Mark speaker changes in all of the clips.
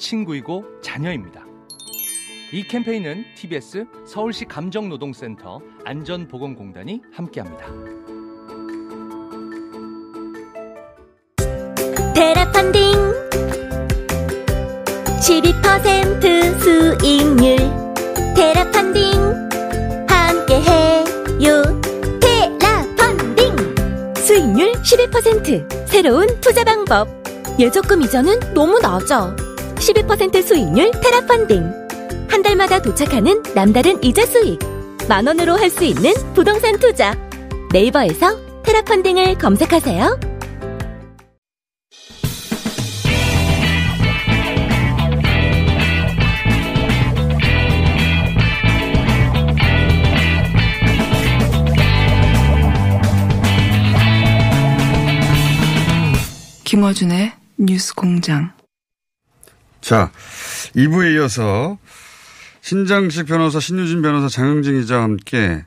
Speaker 1: 친구이고 자녀입니다. 이 캠페인은 TBS 서울시 감정노동센터 안전보건공단이 함께합니다.
Speaker 2: 테라펀딩. 12% 수익률. 테라펀딩. 함께해요. 테라펀딩. 수익률 12% 새로운 투자 방법. 예적금 이자는 너무 낮아 12% 수익률 테라펀딩 한 달마다 도착하는 남다른 이자 수익 만 원으로 할 수 있는 부동산 투자 네이버에서 테라펀딩을 검색하세요.
Speaker 3: 김어준의 뉴스 공장.
Speaker 4: 자, 2부에 이어서 신장식 변호사, 신유진 변호사, 장영진 기자와 함께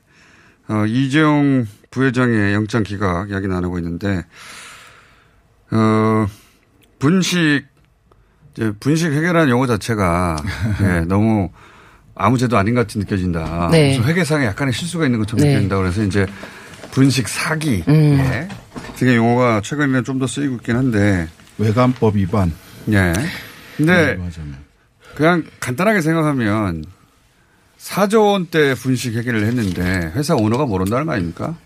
Speaker 4: 어, 이재용 부회장의 영장 기각 이야기 나누고 있는데 어, 분식 이제 분식 해결하는 용어 자체가 예, 너무 아무 죄도 아닌 것 같이 느껴진다.
Speaker 5: 네.
Speaker 4: 무슨 회계상에 약간의 실수가 있는 것처럼
Speaker 5: 네.
Speaker 4: 느껴진다. 그래서 이제 분식 사기
Speaker 5: 음.
Speaker 4: 예. 등의 용어가 최근에는 좀 더 쓰이고 있긴 한데
Speaker 6: 외관법 위반.
Speaker 4: 예. 근데
Speaker 6: 네, 맞아요.
Speaker 4: 그냥 간단하게 생각하면 4조 원대 분식 회계를 했는데 회사 오너가 모른다는 거 아닙니까?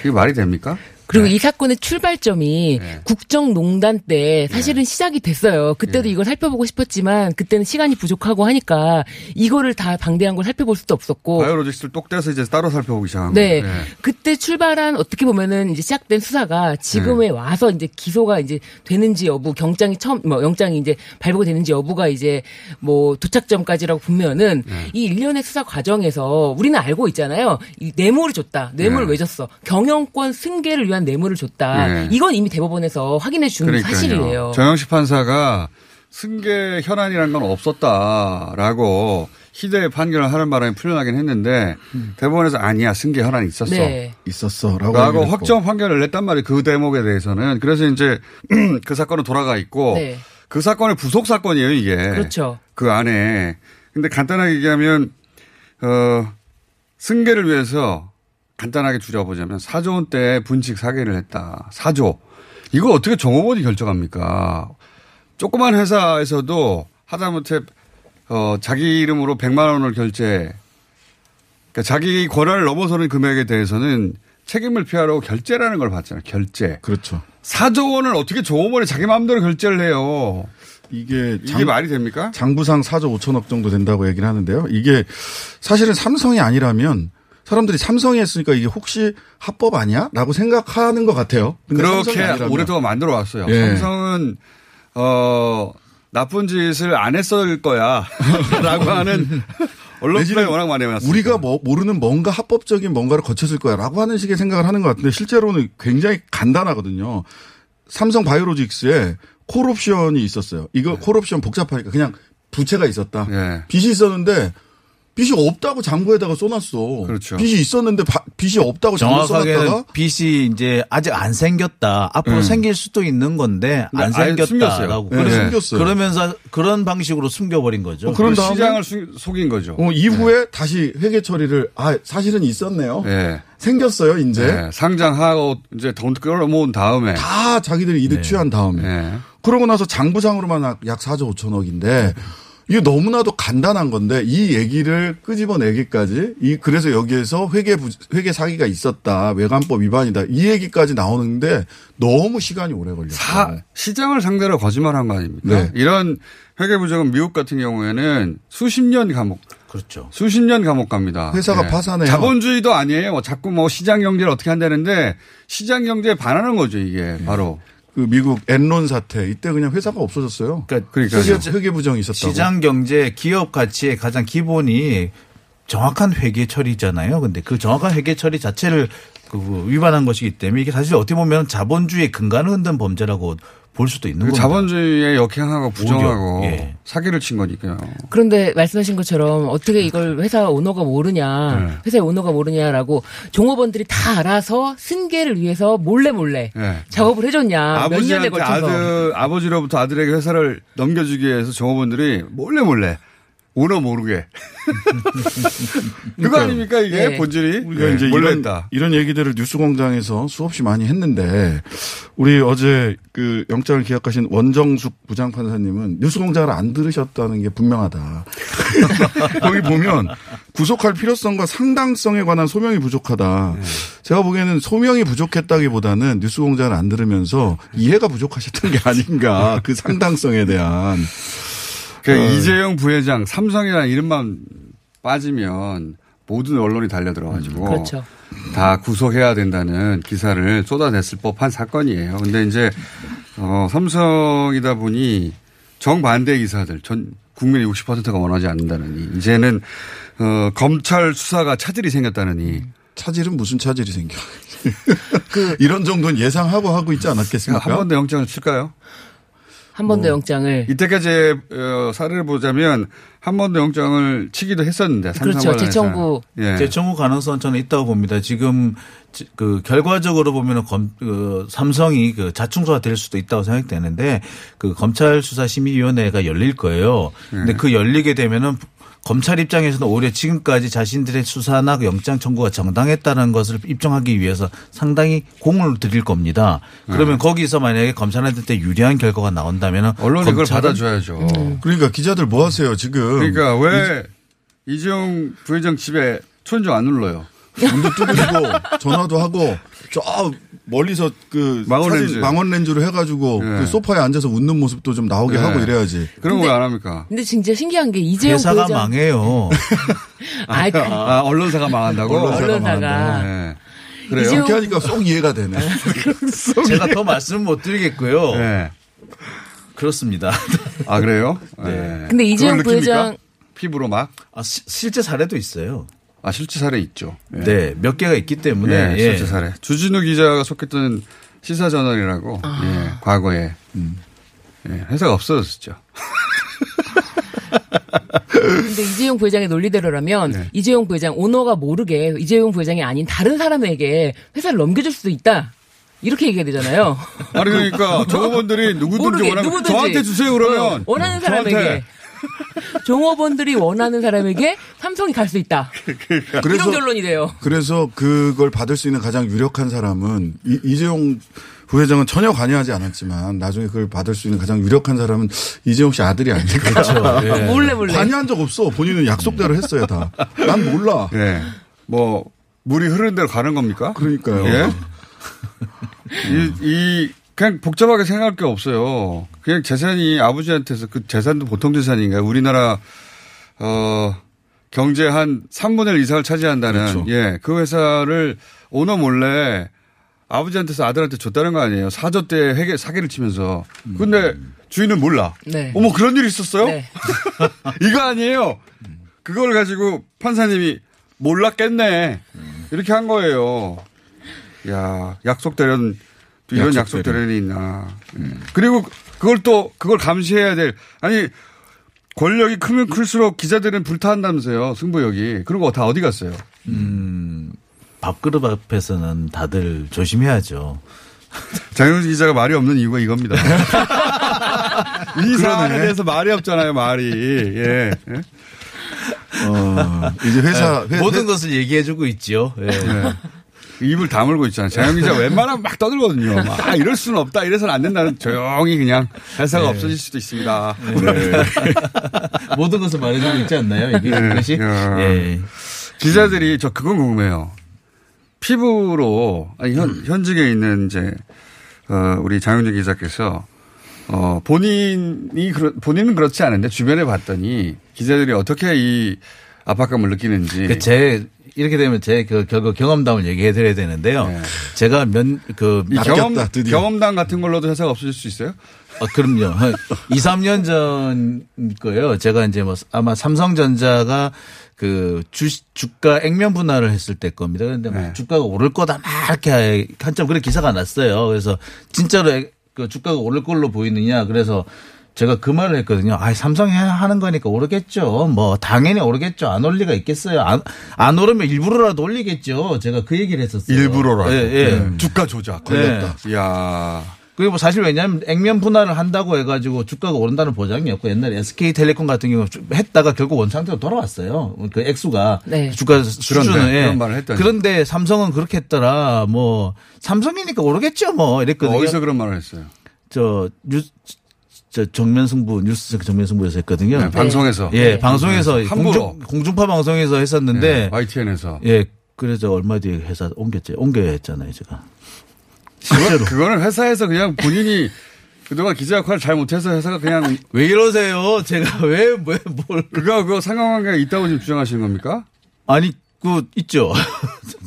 Speaker 4: 이게 말이 됩니까?
Speaker 5: 그리고 이 사건의 출발점이 국정농단 때 사실은 시작이 됐어요. 그때도 이걸 살펴보고 싶었지만 그때는 시간이 부족하고 하니까 이거를 다 방대한 걸 살펴볼 수도 없었고
Speaker 4: 바이오로직스를 똑 떼서 이제 따로 살펴보기 시작한
Speaker 5: 네.
Speaker 4: 거예요.
Speaker 5: 그때 출발한 어떻게 보면은 이제 시작된 수사가 지금에 와서 이제 기소가 이제 되는지 여부, 경장이 처음 뭐 영장이 이제 발부가 되는지 여부가 이제 뭐 도착점까지라고 보면은 이 일련의 수사 과정에서 우리는 알고 있잖아요. 이 뇌물을 줬다. 뇌물을
Speaker 4: 네.
Speaker 5: 왜 줬어? 경영권 승계를 위한 뇌물을 줬다.
Speaker 4: 네.
Speaker 5: 이건 이미 대법원에서 확인해 준
Speaker 4: 그러니까요.
Speaker 5: 사실이에요.
Speaker 4: 정영식 판사가 승계 현안이라는 건 없었다라고 희대의 판결을 하는 바람에 풀려나긴 했는데 대법원에서 아니야 승계 현안이 있었어.
Speaker 5: 네.
Speaker 6: 있었어라고.
Speaker 4: 확정 판결을 냈단 말이에요. 그 대목에 대해서는. 그래서 이제 그 사건은 돌아가 있고
Speaker 5: 네.
Speaker 4: 그 사건의 부속 사건이에요, 이게.
Speaker 5: 그렇죠.
Speaker 4: 그 안에. 근데 간단하게 얘기하면 어 승계를 위해서 간단하게 줄여보자면 4조 원대 분식 사기를 했다. 4조. 이거 어떻게 종업원이 결정합니까? 조그만 회사에서도 하다못해 어 자기 이름으로 100만 원을 결제 그러니까 자기 권한을 넘어서는 금액에 대해서는 책임을 피하려고 결제라는 걸 받잖아요. 결제.
Speaker 6: 그렇죠.
Speaker 4: 4조 원을 어떻게 종업원이 자기 마음대로 결제를 해요.
Speaker 6: 이게
Speaker 4: 이게 말이 됩니까?
Speaker 6: 장부상 4조 5천억 정도 된다고 얘기를 하는데요. 이게 사실은 삼성이 아니라면 사람들이 삼성이 했으니까 이게 혹시 합법 아니야? 라고 생각하는 것 같아요.
Speaker 4: 그렇게. 오랫동안 만들어 왔어요.
Speaker 6: 예.
Speaker 4: 삼성은 어 나쁜 짓을 안 했을 거야 라고 하는 언론 플레이 워낙 많이 해왔어요.
Speaker 6: 우리가 뭐 모르는 뭔가 합법적인 뭔가를 거쳤을 거야 라고 하는 식의 생각을 하는 것 같은데 실제로는 굉장히 간단하거든요. 삼성 바이오로직스에 콜옵션이 있었어요. 이거
Speaker 4: 네.
Speaker 6: 콜옵션 복잡하니까 그냥 부채가 있었다.
Speaker 4: 예.
Speaker 6: 빚이 있었는데 빚이 없다고 장부에다가 써놨어.
Speaker 4: 그렇죠.
Speaker 6: 빚이 있었는데 바- 빚이 없다고 장부에
Speaker 7: 정확하게는
Speaker 6: 써놨다가
Speaker 7: 빚이 이제 아직 안 생겼다. 앞으로
Speaker 6: 음.
Speaker 7: 생길 수도 있는 건데 안 생겼다라고.
Speaker 4: 숨겼어요. 네,
Speaker 6: 숨겼어요.
Speaker 7: 그러면서 그런 방식으로 숨겨버린 거죠.
Speaker 6: 어, 그런 다음에
Speaker 4: 시장을 수- 속인 거죠.
Speaker 6: 어, 이후에 다시 회계 처리를 아 사실은 있었네요.
Speaker 4: 예.
Speaker 6: 생겼어요 이제
Speaker 4: 예. 상장하고 이제 돈 끌어모은 다음에
Speaker 6: 다 자기들이 이득 취한 다음에
Speaker 4: 예.
Speaker 6: 그러고 나서 장부상으로만 약 4조 5천억인데 이게 너무나도 간단한 건데 이 얘기를 끄집어내기까지 이 그래서 여기에서 회계 부, 회계 사기가 있었다 외관법 위반이다 이 얘기까지 나오는데 너무 시간이 오래 걸렸어요.
Speaker 4: 사, 시장을 상대로 거짓말한 거 아닙니까?
Speaker 6: 네.
Speaker 4: 이런 회계 부정은 미국 같은 경우에는 수십 년 감옥,
Speaker 7: 그렇죠.
Speaker 4: 수십 년 감옥 갑니다.
Speaker 6: 회사가 파산해요.
Speaker 4: 자본주의도 아니에요. 뭐 자꾸 뭐 시장 경제를 어떻게 한다는데 시장 경제에 반하는 거죠 이게 바로.
Speaker 6: 그 미국 엔론 사태 이때 그냥 회사가 없어졌어요.
Speaker 7: 그러니까.
Speaker 6: 회계, 회계 부정이 있었다고.
Speaker 7: 시장 경제 기업 가치의 가장 기본이 정확한 회계 처리잖아요. 근데 그 정확한 회계 처리 자체를 그 위반한 것이기 때문에 이게 사실 어떻게 보면 자본주의의 근간을 흔든 범죄라고 볼 수도 있는
Speaker 4: 그
Speaker 7: 겁니다.
Speaker 4: 자본주의에 역행하고 부정하고
Speaker 7: 예.
Speaker 4: 사기를 친 거니까요.
Speaker 5: 그런데 말씀하신 것처럼 어떻게 이걸 회사 오너가 모르냐,
Speaker 4: 네.
Speaker 5: 회사의 오너가 모르냐라고 종업원들이 다 알아서 승계를 위해서 몰래 몰래
Speaker 4: 네.
Speaker 5: 작업을 해줬냐. 몇 년에
Speaker 4: 아버지한테
Speaker 5: 걸쳐서.
Speaker 4: 아들 아버지로부터 아들에게 회사를 넘겨주기 위해서 종업원들이 몰래 몰래 오너 모르게 그거 아닙니까 이게
Speaker 5: 네.
Speaker 4: 본질이
Speaker 6: 우리가
Speaker 4: 네,
Speaker 6: 이제
Speaker 4: 몰래
Speaker 6: 이런. 이런 얘기들을 뉴스공장에서 수없이 많이 했는데 우리 어제 그 영장을 기각하신 원정숙 부장판사님은 뉴스공장을 안 들으셨다는 게 분명하다. 거기 보면 구속할 필요성과 상당성에 관한 소명이 부족하다. 제가 보기에는 소명이 부족했다기보다는 뉴스공장을 안 들으면서 이해가 부족하셨던 게 아닌가 그 상당성에 대한.
Speaker 4: 그
Speaker 6: 어.
Speaker 4: 이재용 부회장 삼성이라는 이름만 빠지면 모든 언론이 달려들어가지고
Speaker 5: 그렇죠.
Speaker 4: 다 구속해야 된다는 기사를 쏟아냈을 법한 사건이에요. 근데 이제 어, 삼성이다 보니 정반대 기사들 전 국민의 60%가 원하지 않는다느니 이제는 어, 검찰 수사가 차질이 생겼다느니
Speaker 6: 차질은 무슨 차질이 생겨. 이런 정도는 예상하고 하고 있지 않았겠습니까?
Speaker 4: 한 번 더 영장을 칠까요?
Speaker 5: 한 번더
Speaker 4: 뭐.
Speaker 5: 영장을.
Speaker 4: 이때까지 어, 사례를 보자면 한 번 더 영장을 치기도 했었는데
Speaker 5: 그렇죠. 재청구.
Speaker 4: 예.
Speaker 7: 재청구 가능성은 저는 있다고 봅니다. 지금 지- 그 결과적으로 보면은 검, 그 삼성이 그 자충수가 될 수도 있다고 생각되는데 그 검찰 수사 심의위원회가 열릴 거예요. 근데
Speaker 4: 네.
Speaker 7: 그 열리게 되면은 검찰 입장에서는 오히려 지금까지 자신들의 수사나 그 영장 청구가 정당했다는 것을 입증하기 위해서 상당히 공을 들일 겁니다. 그러면 거기서 만약에 검찰한테 유리한 결과가 나온다면
Speaker 4: 언론이 그걸 받아줘야죠.
Speaker 6: 그러니까 기자들 뭐 하세요 지금?
Speaker 4: 그러니까 왜 이재용 부회장 집에 초인종 안 눌러요?
Speaker 6: 문도 두드리고 전화도 하고 저 멀리서 그
Speaker 4: 망원 렌즈.
Speaker 6: 망원 렌즈로 해가지고
Speaker 4: 네.
Speaker 6: 그 소파에 앉아서 웃는 모습도 좀 나오게
Speaker 4: 네.
Speaker 6: 하고 이래야지.
Speaker 4: 그런 거왜안 합니까?
Speaker 5: 근데 진짜 신기한 게 이재용
Speaker 7: 회사가
Speaker 5: 부회장.
Speaker 7: 망해요.
Speaker 5: 아, 그-
Speaker 4: 아, 언론사가 망한다고?
Speaker 5: 언론사가.
Speaker 4: 네. 그래요?
Speaker 6: 이렇게 하니까 쏙 이해가 되네.
Speaker 7: 제가 더 말씀 못 드리겠고요.
Speaker 4: 네.
Speaker 7: 그렇습니다.
Speaker 4: 아, 그래요? 네.
Speaker 5: 근데 이재용? 부회장
Speaker 4: 피부로 막?
Speaker 7: 아, 시- 실제 사례도 있어요.
Speaker 4: 아, 실제 사례 있죠. 네.
Speaker 7: 네, 몇 개가 있기 때문에
Speaker 4: 네,
Speaker 7: 예.
Speaker 4: 실제 사례. 주진우 기자가 속했던 시사저널이라고, 예, 과거에. 예, 회사가 없어졌죠.
Speaker 5: 근데 이재용 부회장의 논리대로라면
Speaker 4: 네.
Speaker 5: 이재용 부회장 오너가 모르게 이재용 부회장이 아닌 다른 사람에게 회사를 넘겨줄 수도 있다. 이렇게 얘기가 되잖아요.
Speaker 4: 아니, 그러니까 종업원들이 누구든지
Speaker 5: 모르게,
Speaker 4: 원하면
Speaker 5: 누구든지.
Speaker 4: 저한테 주세요, 그러면.
Speaker 5: 어, 원하는
Speaker 4: 저한테.
Speaker 5: 사람에게. 종업원들이 원하는 사람에게 삼성이 갈 수 있다. 이런
Speaker 6: 그래서
Speaker 5: 결론이 돼요.
Speaker 6: 그래서 그걸 받을 수 있는 가장 유력한 사람은 이, 이재용 부회장은 전혀 관여하지 않았지만 나중에 그걸 받을 수 있는 가장 유력한 사람은 이재용 씨 아들이 아닐까.
Speaker 7: 그렇죠. 예.
Speaker 5: 몰래 몰래.
Speaker 6: 관여한 적 없어. 본인은 약속대로 했어요 다. 난 몰라.
Speaker 4: 네. 뭐, 물이 흐르는 대로 가는 겁니까?
Speaker 6: 그러니까요.
Speaker 4: 예? 이, 이, 그냥 복잡하게 생각할 게 없어요. 그냥 재산이 아버지한테서 그 재산도 보통 재산인가요? 우리나라, 어, 경제 한 3분의 1 이상을 차지한다는,
Speaker 6: 그렇죠.
Speaker 4: 예, 그 회사를 오너 몰래 아버지한테서 아들한테 줬다는 거 아니에요. 사조 때 회계, 사기를 치면서. 근데 주인은 몰라.
Speaker 5: 네.
Speaker 4: 어머, 그런 일이 있었어요?
Speaker 5: 네.
Speaker 4: 이거 아니에요. 그걸 가지고 판사님이 몰랐겠네. 이렇게 한 거예요. 야, 약속 대련, 또 이런
Speaker 6: 약속
Speaker 4: 약속
Speaker 6: 대련.
Speaker 4: 대련이 있나. 예. 그리고 그걸 또, 그걸 감시해야 될, 아니, 권력이 크면 클수록 기자들은 불타한다면서요. 승부욕이. 그리고 다 어디 갔어요?
Speaker 7: 음, 밥그릇 앞에서는 다들 조심해야죠.
Speaker 4: 장영수 기자가 말이 없는 이유가 이겁니다. 이 사안에 대해서 말이 없잖아요, 말이. 예. 예?
Speaker 6: 어, 이제 회사 회,
Speaker 7: 모든
Speaker 6: 회-
Speaker 7: 것을 얘기해주고 있죠. 예.
Speaker 4: 네. 입을 다물고 있잖아요. 장영 기자 웬만하면 막 떠들거든요. 막, 아, 이럴 수는 없다. 이래서는 안 된다는 조용히 그냥 회사가 없어질 수도 있습니다.
Speaker 7: 모든 것을 말해주고 있지 않나요? 이게
Speaker 4: 네.
Speaker 7: 그것이?
Speaker 4: 야.
Speaker 7: 예.
Speaker 4: 기자들이 저 그건 궁금해요. 피부로 아니 현 현직에 있는 이제 어 우리 장윤주 기자께서 어 본인이 그렇 본인은 그렇지 않은데 주변에 봤더니 기자들이 어떻게 이 압박감을 느끼는지
Speaker 7: 그제 이렇게 되면 제 그 결국 경험담을 얘기해 드려야 되는데요.
Speaker 4: 네.
Speaker 7: 제가 면그
Speaker 4: 경험. 경험담 같은 걸로도 회사가 없어질 수 있어요?
Speaker 7: 아, 그럼요. 한 2, 3년 전 거예요. 제가 이제 뭐 아마 삼성전자가 그 주, 주가 액면 분할을 했을 때 겁니다. 그런데 막
Speaker 4: 네.
Speaker 7: 주가가 오를 거다 막 이렇게 한참 그런 기사가 났어요. 그래서 진짜로 액- 그 주가가 오를 걸로 보이느냐. 그래서 제가 그 말을 했거든요. 아, 삼성이 하는 거니까 오르겠죠. 뭐 당연히 오르겠죠. 안 올 리가 있겠어요. 안, 안 오르면 일부러라도 올리겠죠. 제가 그 얘기를 했었어요.
Speaker 4: 일부러라도.
Speaker 7: 예, 예.
Speaker 4: 네. 주가 조작.
Speaker 7: 걸렸다.
Speaker 4: 이야.
Speaker 7: 그리고 뭐 사실 왜냐하면 액면 분할을 한다고 해가지고 주가가 오른다는 보장이 없고 옛날에 SK텔레콤 같은 경우 했다가 결국 원상태로 돌아왔어요. 그 액수가
Speaker 5: 네.
Speaker 7: 주가 수준은
Speaker 4: 그런데,
Speaker 7: 예.
Speaker 4: 그런 말을 했더니.
Speaker 7: 그런데 삼성은 그렇게 했더라. 뭐 삼성이니까 오르겠죠. 뭐 이랬거든요.
Speaker 4: 어디서 그런 말을 했어요?
Speaker 7: 저 뉴스 저 정면 승부 뉴스 정면 승부에서 했거든요.
Speaker 4: 네, 방송에서.
Speaker 7: 예, 방송에서
Speaker 4: 함부로.
Speaker 7: 공중, 공중파 방송에서 했었는데
Speaker 4: 네, YTN에서.
Speaker 7: 예. 그래서 얼마 뒤에 회사 옮겼죠. 옮겨야 했잖아요, 제가.
Speaker 4: 그거, 그거는 회사에서 그냥 본인이 그동안 기자 역할을 잘 못해서 회사가 그냥
Speaker 7: 왜 이러세요? 제가 왜, 왜, 뭘.
Speaker 4: 그거 그거 상관관계가 있다고 지금 주장하시는 겁니까?
Speaker 7: 아니, 그, 있죠.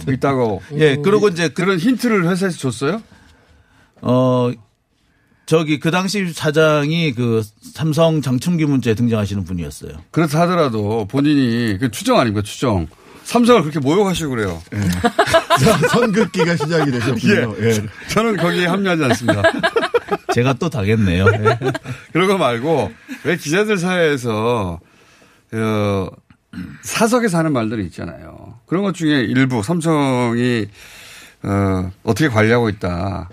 Speaker 4: 있다고.
Speaker 7: 예, 그러고 이제 그,
Speaker 4: 그런 힌트를 회사에서 줬어요?
Speaker 7: 어, 저기 그 당시 사장이 그 삼성 장충기 문제에 등장하시는 분이었어요.
Speaker 4: 그렇다 하더라도 본인이 그 추정 아닙니까 추정. 삼성을 그렇게 모욕하시고 그래요.
Speaker 6: 자, 선긋기가 시작이 되셨군요. 예.
Speaker 4: 저는 거기에 합류하지 않습니다.
Speaker 7: 제가 또 당했네요. 예.
Speaker 4: 그런 거 말고 왜 기자들 사이에서 어, 사석에서 하는 말들이 있잖아요. 그런 것 중에 일부 삼성이 어, 어떻게 관리하고 있다.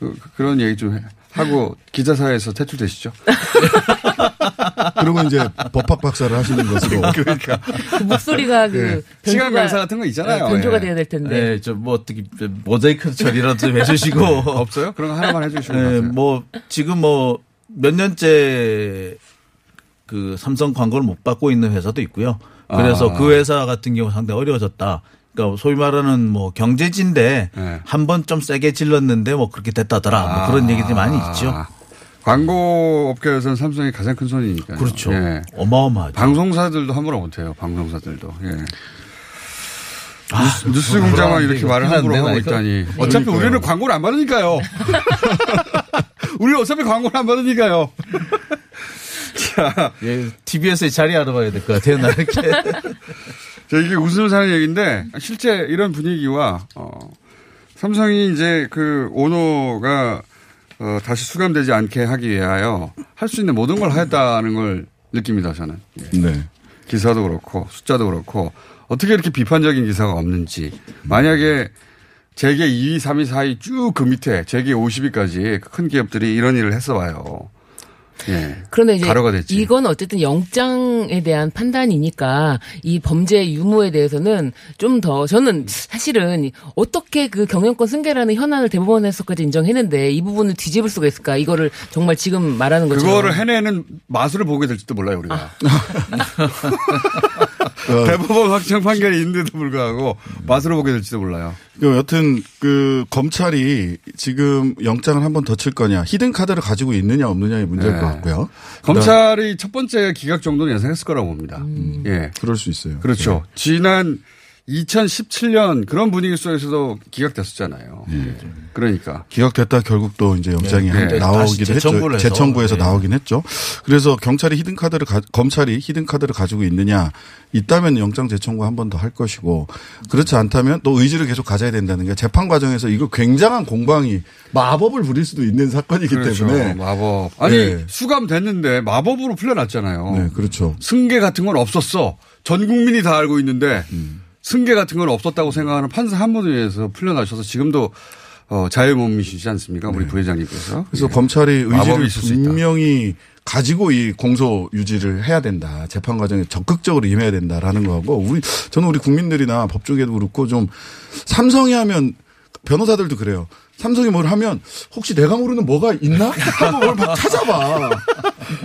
Speaker 4: 그, 런 얘기 좀 해- 하고 기자 사회에서 퇴출되시죠.
Speaker 6: 그리고 이제 법학 박사를 하시는 것으로.
Speaker 4: 그러니까
Speaker 5: 그 목소리가 그
Speaker 4: 네. 시간 강사 같은 거 있잖아요.
Speaker 5: 네, 변조가
Speaker 4: 예.
Speaker 5: 돼야 될 텐데.
Speaker 7: 네, 저뭐 어떻게 모자이크 처리라도 좀 해주시고.
Speaker 4: 없어요? 그런 거 하나만 해주시면
Speaker 7: 네. 뭐 지금 뭐 몇 년째 그 삼성 광고를 못 받고 있는 회사도 있고요. 그래서
Speaker 4: 아.
Speaker 7: 그 회사 같은 경우 상당히 어려워졌다. 그러니까 소위 말하는 뭐 경제진데
Speaker 4: 네.
Speaker 7: 한번 좀 세게 질렀는데 뭐 그렇게 됐다더라. 뭐 그런 얘기들이 많이 있죠.
Speaker 4: 아, 광고 업계에서는 삼성이 가장 큰 손이니까.
Speaker 7: 그렇죠.
Speaker 4: 예.
Speaker 7: 어마어마하죠.
Speaker 4: 방송사들도 함부로 못해요. 방송사들도. 예.
Speaker 7: 아,
Speaker 4: 뉴스, 공장만 이렇게 말을 함부로 하고. 있다니. 어차피
Speaker 6: 그러니까요.
Speaker 4: 우리는 광고를 안 받으니까요. 우리 어차피 광고를 안 받으니까요. 자,
Speaker 7: 예, TBS에 자리하러 가야 될 것 같아요. 나 이렇게.
Speaker 4: 자, 이게 웃으면서 하는 얘기인데, 실제 이런 분위기와, 어, 삼성이 이제 그 오너가, 어, 다시 수감되지 않게 하기 위하여 할 수 있는 모든 걸 하였다는 걸 느낍니다, 저는. 예.
Speaker 6: 네.
Speaker 4: 기사도 그렇고 숫자도 그렇고 어떻게 이렇게 비판적인 기사가 없는지 만약에 재계 2위, 3위, 4위 쭉 그 밑에 재계 50위까지 큰 기업들이 이런 일을 했어 봐요. 예.
Speaker 5: 그런데 이제. 이건 어쨌든 영장에 대한 판단이니까 이 범죄 유무에 대해서는 좀 더 저는 사실은 어떻게 그 경영권 승계라는 현안을 대법원에서까지 인정했는데 이 부분을 뒤집을 수가 있을까? 이거를 정말 지금 말하는 것처럼
Speaker 4: 그거를 해내는 마술을 보게 될지도 몰라요, 우리가.
Speaker 6: 어,
Speaker 4: 대법원 확정 판결이 있는데도 불구하고 마술을 보게 될지도 몰라요.
Speaker 6: 그 여튼 그 검찰이 지금 영장을 한 번 더 칠 거냐 히든 카드를 가지고 있느냐 없느냐의 문제일
Speaker 4: 네.
Speaker 6: 것 같고요.
Speaker 4: 검찰이 첫 번째 기각 정도는 예상했을 거라고 봅니다.
Speaker 5: 음.
Speaker 4: 예.
Speaker 6: 그럴 수 있어요.
Speaker 4: 그렇죠. 지난 2017년 그런 분위기 속에서도 기각됐었잖아요.
Speaker 6: 네.
Speaker 4: 그러니까.
Speaker 6: 기각됐다 결국 또 이제 영장이
Speaker 4: 네. 네.
Speaker 6: 나오기도 했죠.
Speaker 7: 재청구해서 네.
Speaker 6: 나오긴 했죠. 그래서 경찰이 히든 카드를 가- 검찰이 히든 카드를 가지고 있느냐 있다면 영장 재청구 한 번 더 할 것이고 그렇지 않다면 또 의지를 계속 가져야 된다는 게 재판 과정에서 이거 굉장한 공방이 마법을 부릴 수도 있는 사건이기
Speaker 4: 그렇죠.
Speaker 6: 때문에
Speaker 4: 마법. 아니
Speaker 6: 네.
Speaker 4: 수감됐는데 마법으로 풀려났잖아요.
Speaker 6: 네, 그렇죠.
Speaker 4: 승계 같은 건 없었어. 전 국민이 다 알고 있는데
Speaker 6: 음.
Speaker 4: 승계 같은 건 없었다고 생각하는 판사 한 분에 의해서 풀려나셔서 지금도 어, 자유몸이시지 않습니까? 우리 부회장님께서.
Speaker 6: 네. 그래서
Speaker 4: 예.
Speaker 6: 검찰이 의지를. 분명히 가지고 이 공소 유지를 해야 된다. 재판 과정에 적극적으로 임해야 된다라는 거고 우리 저는 우리 국민들이나 법조계도 그렇고 좀 삼성이 하면 변호사들도 그래요. 삼성이 뭘 하면 혹시 내가 모르는 뭐가 있나? 하고 뭘 막 찾아봐.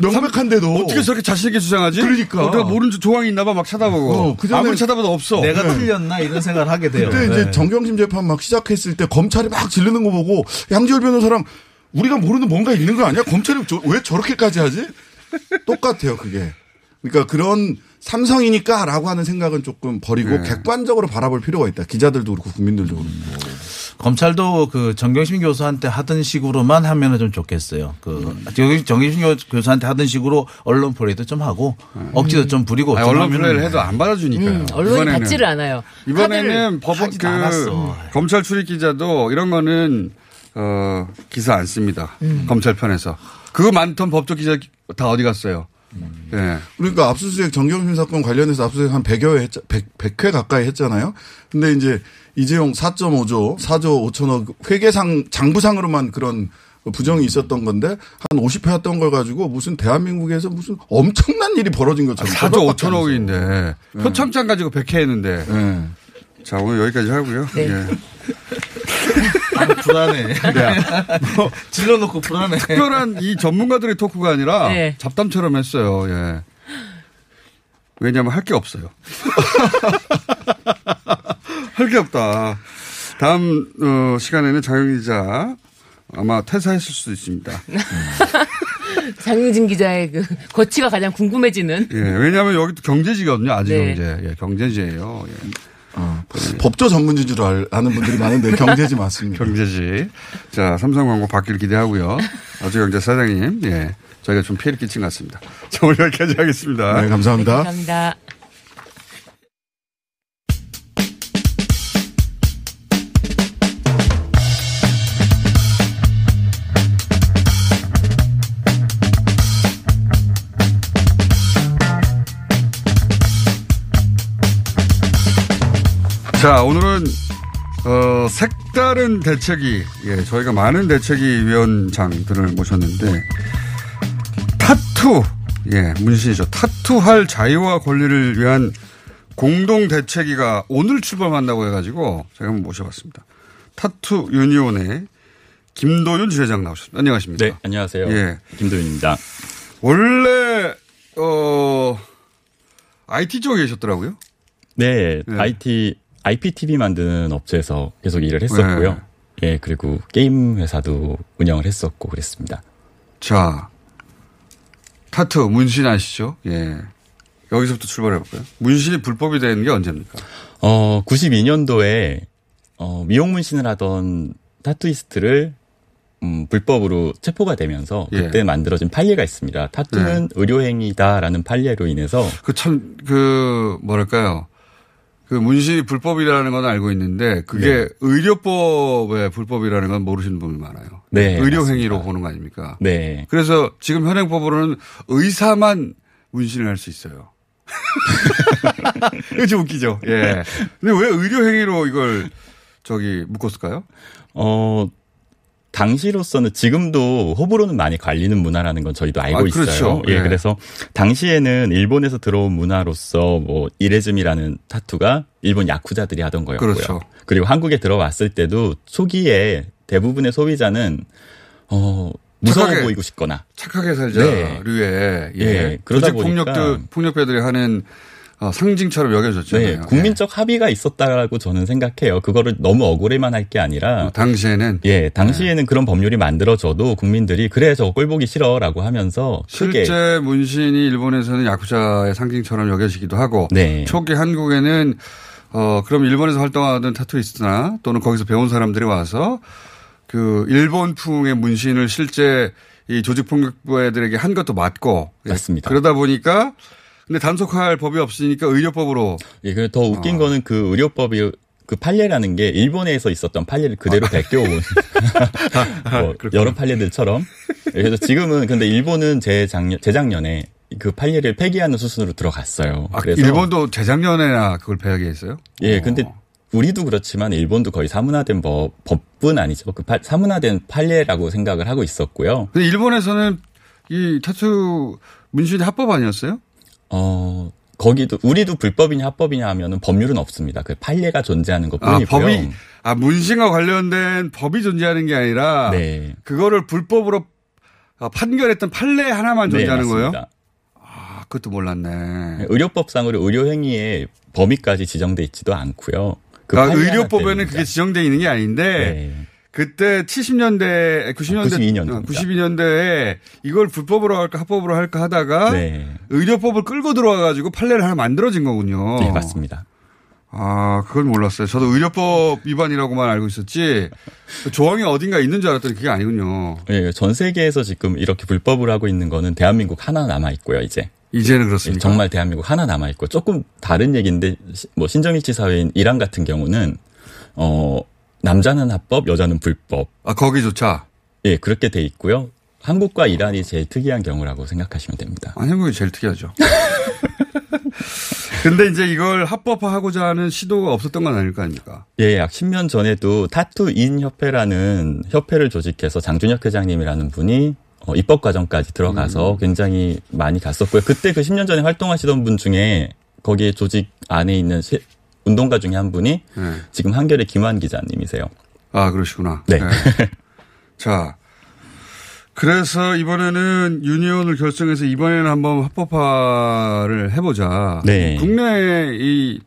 Speaker 6: 명백한데도
Speaker 4: 어떻게 저렇게 자신 있게 주장하지?
Speaker 6: 그러니까.
Speaker 4: 어, 내가 모르는 조항이 있나 봐 막 찾아보고.
Speaker 6: 어, 그전에
Speaker 4: 아무리 찾아봐도 없어.
Speaker 7: 내가 틀렸나 이런 생각을 하게 돼요.
Speaker 6: 그때 이제
Speaker 7: 네.
Speaker 6: 정경심 재판 막 시작했을 때 검찰이 막 지르는 거 보고 양지열 변호사랑 우리가 모르는 뭔가 있는 거 아니야? 검찰이 저- 왜 저렇게까지 하지? 똑같아요, 그게. 그러니까 그런 삼성이니까라고 하는 생각은 조금 버리고
Speaker 4: 네.
Speaker 6: 객관적으로 바라볼 필요가 있다. 기자들도 그렇고 국민들도 그렇고.
Speaker 7: 검찰도 그 정경심 교수한테 하던 식으로만 하면은 좀 좋겠어요. 그 정- 정경심 교- 교수한테 하던 식으로 언론 플레이도 좀 하고 억지도 좀 부리고
Speaker 4: 아니,
Speaker 7: 좀
Speaker 4: 언론 플레이를 해도 안 받아주니까요.
Speaker 5: 음, 언론이 받지를 않아요.
Speaker 4: 이번에는 법원 그
Speaker 7: 않았어.
Speaker 4: 검찰 출입 기자도 이런 거는 어 기사 안 씁니다.
Speaker 5: 음.
Speaker 4: 검찰 편에서 그거 많던 법조 기자 다 어디 갔어요?
Speaker 7: 음.
Speaker 4: 예.
Speaker 6: 그러니까 압수수색 정경심 사건 관련해서 압수수색 한 100여 회, 했, 100, 100회 가까이 했잖아요. 근데 이제 이재용 4.5조, 4조 5천억 회계상, 장부상으로만 그런 부정이 있었던 건데 한 50회 했던 걸 가지고 무슨 대한민국에서 무슨 엄청난 일이 벌어진 것처럼.
Speaker 4: 4조 5천억인데 표창장 가지고 100회 했는데
Speaker 6: 네.
Speaker 4: 자 오늘 여기까지 하고요.
Speaker 5: 네.
Speaker 4: 예.
Speaker 7: 불안해. 뭐 질러놓고 불안해.
Speaker 4: 특별한 이 전문가들의 토크가 아니라
Speaker 5: 네.
Speaker 4: 잡담처럼 했어요. 예. 왜냐하면 할 게 없어요. 할 게 없다. 다음 어, 시간에는 장영 기자 아마 퇴사했을 수도 있습니다.
Speaker 5: 장윤진 기자의 그 거치가 가장 궁금해지는.
Speaker 4: 예, 왜냐하면 여기 도 경제지거든요. 아직
Speaker 5: 네.
Speaker 4: 경제. 예, 경제지예요. 예.
Speaker 6: 어, 법조 전문지인 줄 알- 아는 분들이 많은데 경제지 맞습니다.
Speaker 4: 경제지. 자, 삼성 광고 받길 기대하고요. 어주경제 사장님, 예. 저희가 좀 피해를 끼친 것 같습니다. 자, 오늘 여기까지 하겠습니다.
Speaker 6: 네, 감사합니다.
Speaker 5: 감사합니다.
Speaker 4: 자, 오늘은 어, 색다른 대책위, 예, 저희가 많은 대책위 위원장들을 모셨는데 타투, 예, 문신이죠. 타투할 자유와 권리를 위한 공동 대책위가 오늘 출범한다고 해가지고 제가 한번 모셔봤습니다. 타투 유니온의 김도윤 지회장 나오셨습니다. 안녕하십니까?
Speaker 8: 네, 안녕하세요.
Speaker 4: 예.
Speaker 8: 김도윤입니다.
Speaker 4: 원래 어 IT 쪽에 계셨더라고요.
Speaker 8: 네,
Speaker 4: 네.
Speaker 8: IT, IPTV 만드는 업체에서 계속 일을 했었고요.
Speaker 4: 네.
Speaker 8: 예, 그리고 게임 회사도 운영을 했었고 그랬습니다.
Speaker 4: 자, 타투 문신 아시죠? 예. 여기서부터 출발해 볼까요? 문신이 불법이 되는 게 언제입니까?
Speaker 8: 어, 92년도에 어, 미용 문신을 하던 타투이스트를 음, 불법으로 체포가 되면서
Speaker 4: 예.
Speaker 8: 그때 만들어진 판례가 있습니다. 타투는 의료행위다라는 판례로 인해서
Speaker 4: 그 참, 그, 뭐랄까요. 그 문신이 불법이라는 건 알고 있는데 그게
Speaker 8: 네.
Speaker 4: 의료법의 불법이라는 건 모르시는 분이 많아요.
Speaker 8: 네,
Speaker 4: 의료행위로. 보는 거 아닙니까?
Speaker 8: 네.
Speaker 4: 그래서 지금 현행법으로는 의사만 문신을 할 수 있어요. 이거 좀 웃기죠? 예. 근데 왜 의료행위로 이걸 저기 묶었을까요?
Speaker 8: 어, 당시로서는 지금도 호불호는 많이 갈리는 문화라는 건 저희도 알고
Speaker 4: 아,
Speaker 8: 있어요.
Speaker 4: 그렇죠.
Speaker 8: 예,
Speaker 4: 네.
Speaker 8: 그래서 당시에는 일본에서 들어온 문화로서 뭐 이레즘이라는 타투가 일본 야쿠자들이 하던 거였고요.
Speaker 4: 그렇죠.
Speaker 8: 그리고 한국에 들어왔을 때도 초기에 대부분의 소비자는 어 무서워
Speaker 4: 착하게
Speaker 8: 보이고 싶거나
Speaker 4: 착하게 살자
Speaker 8: 네.
Speaker 4: 류에 예.
Speaker 8: 예, 그러다 보니까
Speaker 4: 폭력배들이 하는 어, 상징처럼 여겨졌잖아요.
Speaker 8: 네, 국민적 합의가 있었다라고 저는 생각해요. 그거를 너무 억울해만 할 게 아니라
Speaker 4: 예. 당시에는
Speaker 8: 예, 당시에는 그런 법률이 만들어져도 국민들이 그래 저거 꼴 보기 싫어라고 하면서
Speaker 4: 실제 문신이 일본에서는 야쿠자의 상징처럼 여겨지기도 하고
Speaker 8: 네.
Speaker 4: 초기 한국에는 어 그럼 일본에서 활동하던 타투이스트나 또는 거기서 배운 사람들이 와서 그 일본풍의 문신을 실제 이 조직폭력배들에게 한 것도 맞고 예.
Speaker 8: 맞습니다.
Speaker 4: 그러다 보니까 근데 단속할 법이 없으니까 의료법으로
Speaker 8: 예, 그더
Speaker 4: 어.
Speaker 8: 웃긴 거는 그 의료법이 그 판례라는 게 일본에서 있었던 판례를 그대로 베껴온 뭐 여러 판례들처럼 예, 그래서 지금은 근데 일본은 재작년 재작년에 그 판례를 폐기하는 수순으로 들어갔어요.
Speaker 4: 아,
Speaker 8: 그래서
Speaker 4: 일본도 재작년에나 그걸 배하게 했어요.
Speaker 8: 예, 근데 우리도 그렇지만 일본도 거의 사문화된 법, 법은 아니죠. 그 파- 사문화된 판례라고 생각을 하고 있었고요.
Speaker 4: 근데 일본에서는 이 타투 문신이 합법 아니었어요?
Speaker 8: 어, 거기도 우리도 불법이냐 합법이냐 하면은 법률은 없습니다. 그 판례가 존재하는
Speaker 4: 아,
Speaker 8: 것뿐이고요.
Speaker 4: 법이 아 문신과 관련된 법이 존재하는 게 아니라
Speaker 8: 네.
Speaker 4: 그거를 불법으로 아, 판결했던 판례 하나만
Speaker 8: 네,
Speaker 4: 존재하는 거예요?
Speaker 8: 맞습니다.
Speaker 4: 아, 그것도 몰랐네.
Speaker 8: 의료법상으로 의료행위의 범위까지 지정돼 있지도 않고요. 그
Speaker 4: 아,
Speaker 8: 하나
Speaker 4: 의료법에는. 그게 지정되어 있는 게 아닌데
Speaker 8: 네.
Speaker 4: 그때 70년대, 90년대,
Speaker 8: 92년도입니다.
Speaker 4: 92년대에 이걸 불법으로 할까 합법으로 할까 하다가
Speaker 8: 네.
Speaker 4: 의료법을 끌고 들어와가지고 판례를 하나 만들어진 거군요.
Speaker 8: 네, 맞습니다.
Speaker 4: 아, 그걸 몰랐어요. 저도 의료법 위반이라고만 알고 있었지 조항이 어딘가 있는 줄 알았더니 그게 아니군요.
Speaker 8: 예, 전 세계에서 지금 이렇게 불법으로 하고 있는 거는 대한민국 하나 남아 있고요, 이제.
Speaker 4: 이제는
Speaker 8: 예,
Speaker 4: 그렇습니까?
Speaker 8: 정말 대한민국 하나 남아 있고 조금 다른 얘기인데 시- 뭐 신정일치 사회인 이란 같은 경우는 어 남자는 합법, 여자는 불법.
Speaker 4: 아, 거기조차.
Speaker 8: 예, 그렇게 돼 있고요. 한국과 이란이 제일 특이한 경우라고 생각하시면 됩니다.
Speaker 4: 아, 한국이 제일 특이하죠. 근데 이제 이걸 합법화하고자 하는 시도가 없었던 건 아닐 거 아닙니까?
Speaker 8: 예, 약 10년 전에도 타투인 협회라는 협회를 조직해서 장준혁 회장님이라는 분이 어, 입법 과정까지 들어가서 굉장히 많이 갔었고요. 그때 그 10년 전에 활동하시던 분 중에 거기에 조직 안에 있는 시- 운동가 중에 한 분이
Speaker 4: 네.
Speaker 8: 지금 한겨레 김환 기자님이세요.
Speaker 4: 아, 그러시구나.
Speaker 8: 네.
Speaker 4: 자. 그래서 이번에는 유니온을 결성해서 이번에는 한번 합법화를 해보자.
Speaker 8: 네.
Speaker 4: 국내에 이,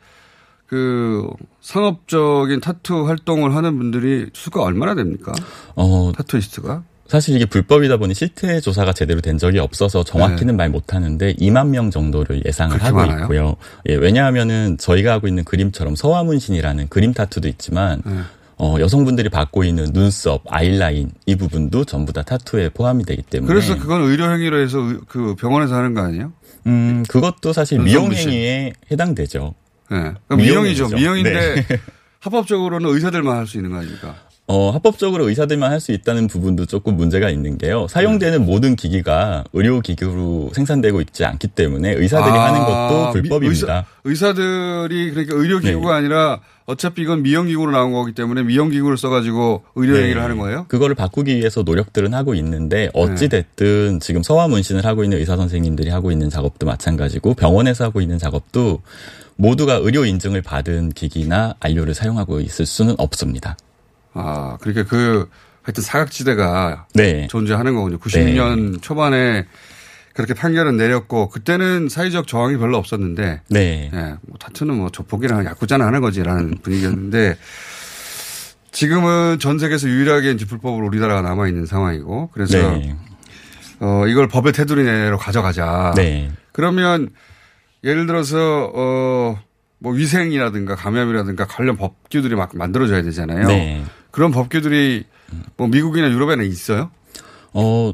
Speaker 4: 그, 상업적인 타투 활동을 하는 분들이 수가 얼마나 됩니까?
Speaker 8: 어,
Speaker 4: 타투이스트가?
Speaker 8: 사실 이게 불법이다 보니 실태 조사가 제대로 된 적이 없어서 정확히는 말 못하는데 2만 명 정도를 예상을 하고
Speaker 4: 많아요?
Speaker 8: 있고요. 예, 왜냐하면은 저희가 하고 있는 그림처럼 서화문신이라는 그림 타투도 있지만
Speaker 4: 네.
Speaker 8: 어, 여성분들이 받고 있는 눈썹, 아이라인 이 부분도 전부 다 타투에 포함이 되기 때문에
Speaker 4: 그래서 그건 의료 행위로 해서 의- 그 병원에서 하는 거 아니에요?
Speaker 8: 음, 그것도 사실
Speaker 4: 눈썹
Speaker 8: 미용 행위에 해당되죠.
Speaker 4: 네. 그러니까 미용이죠. 미용인데
Speaker 8: 네.
Speaker 4: 합법적으로는 의사들만 할 수 있는 거 아닙니까?
Speaker 8: 어, 합법적으로 의사들만 할 수 있다는 부분도 조금 문제가 있는 게요. 사용되는
Speaker 4: 음.
Speaker 8: 모든 기기가 의료기기로 생산되고 있지 않기 때문에 의사들이
Speaker 4: 아,
Speaker 8: 하는 것도
Speaker 4: 미-
Speaker 8: 불법입니다.
Speaker 4: 의사, 들이 그러니까 의료기구가
Speaker 8: 네.
Speaker 4: 아니라 어차피 이건 미용기구로 나온 거기 때문에 미용기구를 써가지고 의료행위를
Speaker 8: 네.
Speaker 4: 하는 거예요?
Speaker 8: 그거를 바꾸기 위해서 노력들은 하고 있는데 어찌
Speaker 4: 네.
Speaker 8: 됐든 지금 서화 문신을 하고 있는 의사 선생님들이 하고 있는 작업도 마찬가지고 병원에서 하고 있는 작업도 모두가 의료 인증을 받은 기기나 안료를 사용하고 있을 수는 없습니다.
Speaker 4: 아, 그러니까 그 하여튼 사각지대가
Speaker 8: 네.
Speaker 4: 존재하는 거군요. 90년 초반에 그렇게 판결은 내렸고 그때는 사회적 저항이 별로 없었는데
Speaker 8: 네.
Speaker 4: 예, 뭐 타투는 뭐 조폭이랑 야구자나 하는 거지라는 분위기였는데 지금은 전 세계에서 유일하게 이제 불법으로 우리나라가 남아 있는 상황이고 그래서
Speaker 8: 네.
Speaker 4: 어 이걸 법의 테두리 내로 가져가자.
Speaker 8: 네.
Speaker 4: 그러면 예를 들어서 어 뭐 위생이라든가 감염이라든가 관련 법규들이 막 만들어져야 되잖아요.
Speaker 8: 네.
Speaker 4: 그런 법규들이 뭐 미국이나 유럽에는 있어요?
Speaker 8: 어,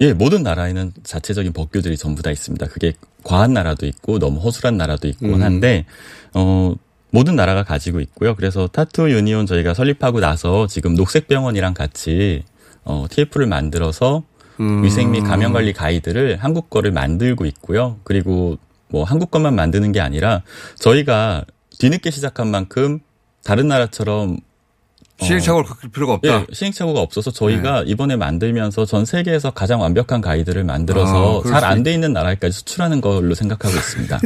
Speaker 8: 예, 모든 나라에는 자체적인 법규들이 전부 다 있습니다. 그게 과한 나라도 있고 너무 허술한 나라도 있고
Speaker 4: 음.
Speaker 8: 한데, 어, 모든 나라가 가지고 있고요. 그래서 타투 유니온 저희가 설립하고 나서 지금 녹색 병원이랑 같이 어, TF를 만들어서
Speaker 4: 음.
Speaker 8: 위생 및 감염 관리 가이드를 한국 거를 만들고 있고요. 그리고 뭐 한국 것만 만드는 게 아니라 저희가 뒤늦게 시작한 만큼 다른 나라처럼 어,
Speaker 4: 시행착오를 겪을 필요가 없다.
Speaker 8: 예, 시행착오가 없어서 저희가 이번에 만들면서 전 세계에서 가장 완벽한 가이드를 만들어서
Speaker 4: 아, 그럴
Speaker 8: 잘수안
Speaker 4: 있-
Speaker 8: 돼 있는 나라까지 수출하는 걸로 생각하고 있습니다.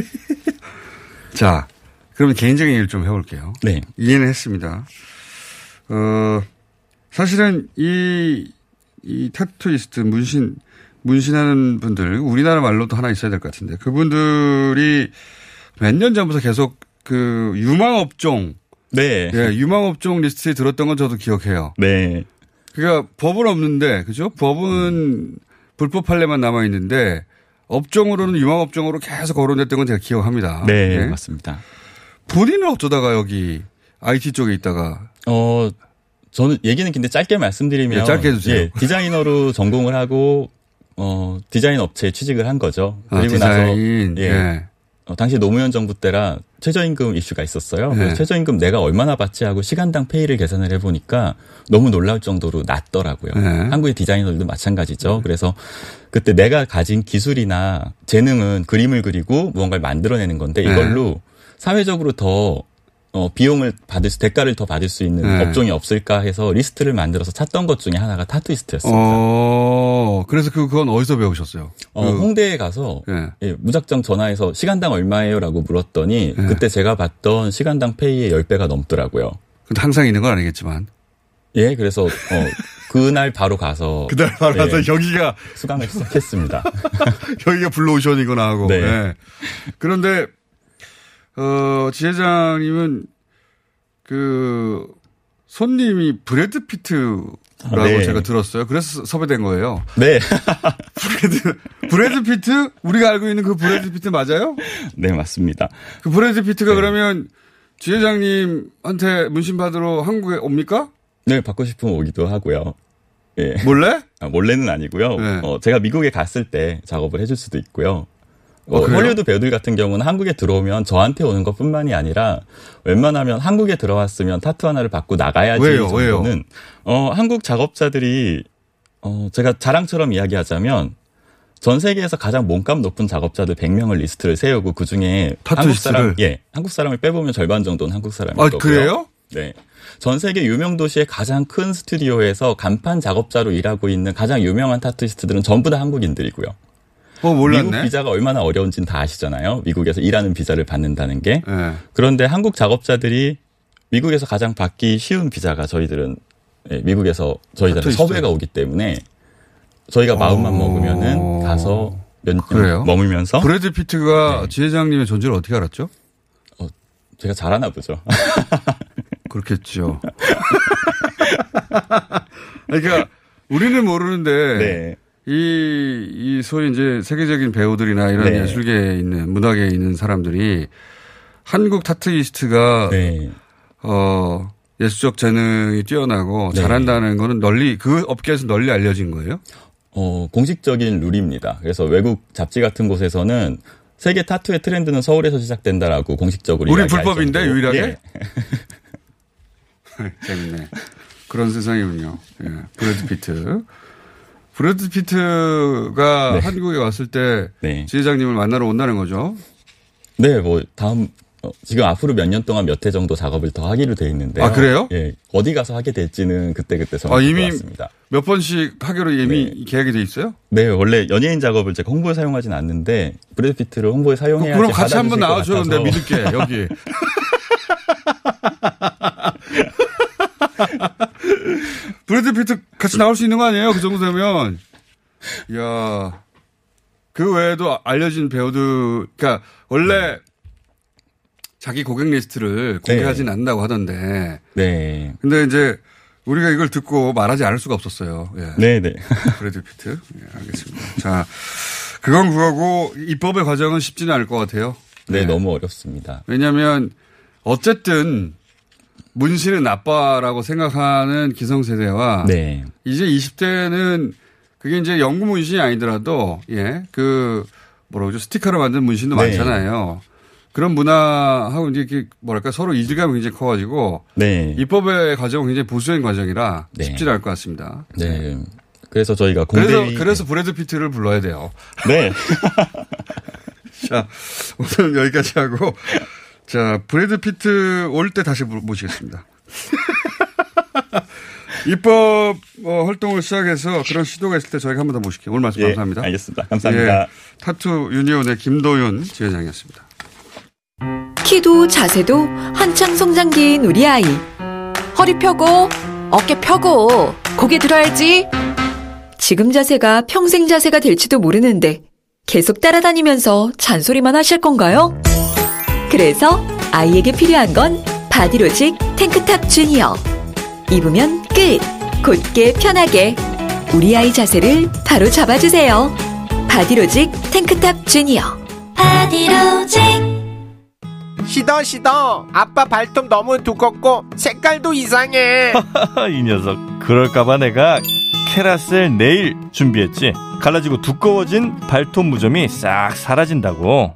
Speaker 4: 자, 그러면 개인적인 얘기를 좀 해볼게요.
Speaker 8: 네.
Speaker 4: 이해는 했습니다. 어, 사실은 이, 이 타투이스트, 문신, 문신하는 분들, 우리나라 말로도 하나 있어야 될 것 같은데, 그분들이 몇 년 전부터 계속 그 유망업종,
Speaker 8: 네.
Speaker 4: 예, 유망업종 리스트에 들었던 건 저도 기억해요.
Speaker 8: 네.
Speaker 4: 그러니까 법은 없는데, 그죠? 법은 불법 판례만 남아 있는데, 업종으로는 유망업종으로 계속 거론됐던 건 제가 기억합니다.
Speaker 8: 네,
Speaker 4: 예.
Speaker 8: 맞습니다.
Speaker 4: 본인은 어쩌다가 여기 IT 쪽에 있다가
Speaker 8: 어, 저는 얘기는 근데 짧게 말씀드리면
Speaker 4: 네, 짧게 해주세요.
Speaker 8: 예, 디자이너로 전공을 하고 어, 디자인 업체에 취직을 한 거죠.
Speaker 4: 아,
Speaker 8: 그리고
Speaker 4: 디자인.
Speaker 8: 나서 예.
Speaker 4: 예.
Speaker 8: 어, 당시 노무현 정부 때라 최저임금 이슈가 있었어요.
Speaker 4: 네.
Speaker 8: 최저임금 내가 얼마나 받지 하고 시간당 페이를 계산을 해보니까 너무 놀라울 정도로 낮더라고요.
Speaker 4: 네.
Speaker 8: 한국의 디자이너들도 마찬가지죠. 그래서 그때 내가 가진 기술이나 재능은 그림을 그리고 무언가를 만들어내는 건데
Speaker 4: 네.
Speaker 8: 이걸로 사회적으로 더 어, 비용을 받을 수, 대가를 더 받을 수 있는
Speaker 4: 네.
Speaker 8: 업종이 없을까 해서 리스트를 만들어서 찾던 것 중에 하나가 타투이스트였습니다.
Speaker 4: 어, 그래서 그- 그건 어디서 배우셨어요?
Speaker 8: 어,
Speaker 4: 그-
Speaker 8: 홍대에 가서
Speaker 4: 예.
Speaker 8: 예, 무작정 전화해서 시간당 얼마예요 라고 물었더니
Speaker 4: 네.
Speaker 8: 그때 제가 받던 시간당 pay의 10배가 넘더라고요.
Speaker 4: 근데 항상 있는 건 아니겠지만.
Speaker 8: 예, 그래서 어, 그날 바로 가서
Speaker 4: 그날 바로 가서
Speaker 8: 예,
Speaker 4: 여기가,
Speaker 8: 수강을 시작했습니다.
Speaker 4: 여기가 블루오션이거나 하고.
Speaker 8: 네.
Speaker 4: 예. 그런데, 어, 지회장님은 그 손님이 브래드 피트라고
Speaker 8: 아, 네.
Speaker 4: 제가 들었어요. 그래서 섭외된 거예요.
Speaker 8: 네.
Speaker 4: 브래드, 브래드 피트? 우리가 알고 있는 그 브래드 피트 맞아요?
Speaker 8: 네, 맞습니다.
Speaker 4: 그 브래드 피트가
Speaker 8: 네.
Speaker 4: 그러면 지회장님한테 문신 받으러 한국에 옵니까?
Speaker 8: 네, 받고 싶으면 오기도 하고요. 예.
Speaker 4: 몰래?
Speaker 8: 아, 몰래는 아니고요.
Speaker 4: 네.
Speaker 8: 어, 제가 미국에 갔을 때 작업을 해줄 수도 있고요. 어,
Speaker 4: 어?
Speaker 8: 헐리우드 배우들 같은 경우는 한국에 들어오면 저한테 오는 것 뿐만이 아니라 웬만하면 한국에 들어왔으면 타투 하나를 받고 나가야지
Speaker 4: 왜요? 왜요?
Speaker 8: 정도는 어, 한국 작업자들이 어, 제가 자랑처럼 이야기하자면 전 세계에서 가장 몸값 높은 작업자들 100명을 리스트를 세우고 그 중에 한국? 사람 예 한국 사람을 빼보면 절반 정도는 한국 사람일
Speaker 4: 아,
Speaker 8: 거고요.
Speaker 4: 그래요?
Speaker 8: 네. 전 세계 유명 도시의 가장 큰 스튜디오에서 간판 작업자로 일하고 있는 가장 유명한 타투이스트들은 전부 다 한국인들이고요.
Speaker 4: 어,
Speaker 8: 미국
Speaker 4: 몰랐네.
Speaker 8: 비자가 얼마나 어려운지는 다 아시잖아요. 미국에서 일하는 비자를 받는다는 게.
Speaker 4: 네.
Speaker 8: 그런데 한국 작업자들이 미국에서 가장 받기 쉬운 비자가 저희들은 예, 미국에서 저희들은. 섭외가 오기 때문에 저희가 마음만 먹으면은 가서 몇년
Speaker 4: 그래요?
Speaker 8: 머물면서
Speaker 4: 브래드 피트가
Speaker 8: 네.
Speaker 4: 지회장님의 존재를 어떻게 알았죠?
Speaker 8: 제가 잘하나 보죠.
Speaker 4: 그렇겠죠. 그러니까 우리는 모르는데
Speaker 8: 네.
Speaker 4: 이, 이 소위 이제 세계적인 배우들이나 이런
Speaker 8: 네.
Speaker 4: 예술계에 있는 문학계에 있는 사람들이 한국 타투이스트가
Speaker 8: 네.
Speaker 4: 어 예술적 재능이 뛰어나고
Speaker 8: 네.
Speaker 4: 잘한다는 거는 널리 그 업계에서 널리 알려진 거예요?
Speaker 8: 어, 공식적인 룰입니다. 그래서 외국 잡지 같은 곳에서는 세계 타투의 트렌드는 서울에서 시작된다라고 공식적으로
Speaker 4: 우리 불법인데,
Speaker 8: 정도로.
Speaker 4: 유일하게?
Speaker 8: 예.
Speaker 4: 재밌네. 그런 세상이군요. 예. 브래드 피트. 브래드 피트가
Speaker 8: 네.
Speaker 4: 한국에 왔을 때
Speaker 8: 네.
Speaker 4: 지회장님을 만나러 온다는 거죠.
Speaker 8: 네, 뭐 다음 어, 지금 앞으로 몇 년 동안 몇 회 정도 작업을 더 하기로 돼 있는데
Speaker 4: 아, 그래요?
Speaker 8: 예, 어디 가서 하게 될지는 그때 그때 정할
Speaker 4: 아,
Speaker 8: 것
Speaker 4: 이미
Speaker 8: 같습니다.
Speaker 4: 몇 번씩 하기로 이미 계약이 돼 있어요?
Speaker 8: 네, 원래 연예인 작업을 제가 홍보에 사용하진 않는데 브래드 피트를 홍보에 사용해야지
Speaker 4: 그럼 같이 한번 나와줘요. 근데. 믿을게, 여기. 브래드 피트 같이 나올 수 있는 거 아니에요? 그 정도 되면. 이야. 그 외에도 알려진 배우들, 그러니까 원래 자기 고객 리스트를 공개하진 않는다고 하던데.
Speaker 8: 네.
Speaker 4: 근데 이제 우리가 이걸 듣고 말하지 않을 수가 없었어요. 예.
Speaker 8: 네, 네.
Speaker 4: 브래드 피트. 예, 알겠습니다. 자, 그건 그거고 입법의 과정은 쉽지는 않을 것 같아요.
Speaker 8: 네,
Speaker 4: 네.
Speaker 8: 너무 어렵습니다.
Speaker 4: 왜냐하면 어쨌든 문신은 나빠라고 생각하는 기성세대와
Speaker 8: 네.
Speaker 4: 이제 20대는 그게 이제 영구 문신이 아니더라도 예, 그 뭐라고 그러죠 스티커로 만든 문신도
Speaker 8: 네.
Speaker 4: 많잖아요. 그런 문화하고 이제 이렇게 뭐랄까 서로 이질감이 굉장히 커가지고
Speaker 8: 네.
Speaker 4: 입법의 과정은 굉장히 보수적인 과정이라
Speaker 8: 네.
Speaker 4: 쉽지 않을 것 같습니다.
Speaker 8: 네. 그래서 저희가 공대
Speaker 4: 그래서 그래서 브래드 피트를 불러야 돼요.
Speaker 8: 네.
Speaker 4: 자, 오늘은 여기까지 하고, 자, 브래드 피트 올 때 다시 모- 모시겠습니다. 입법 어, 활동을 시작해서 그런 시도가 있을 때 저희가 한 번 더 모실게요. 오늘 말씀
Speaker 8: 예,
Speaker 4: 감사합니다.
Speaker 8: 알겠습니다. 감사합니다.
Speaker 4: 예, 타투 유니온의 김도윤 지회장이었습니다.
Speaker 9: 키도 자세도 한창 성장기인 우리 아이. 허리 펴고, 어깨 펴고, 고개 들어야지. 지금 자세가 평생 자세가 될지도 모르는데 계속 따라다니면서 잔소리만 하실 건가요? 그래서 아이에게 필요한 건 바디로직 탱크탑 주니어. 입으면 끝! 곧게 편하게. 우리 아이 자세를 바로 잡아주세요. 바디로직 탱크탑 주니어. 바디로직.
Speaker 10: 시더 시더 아빠 발톱 너무 두껍고 색깔도 이상해
Speaker 11: 이 녀석. 그럴까봐 내가 캐라셀 네일 준비했지. 갈라지고 두꺼워진 발톱 무좀이 싹 사라진다고.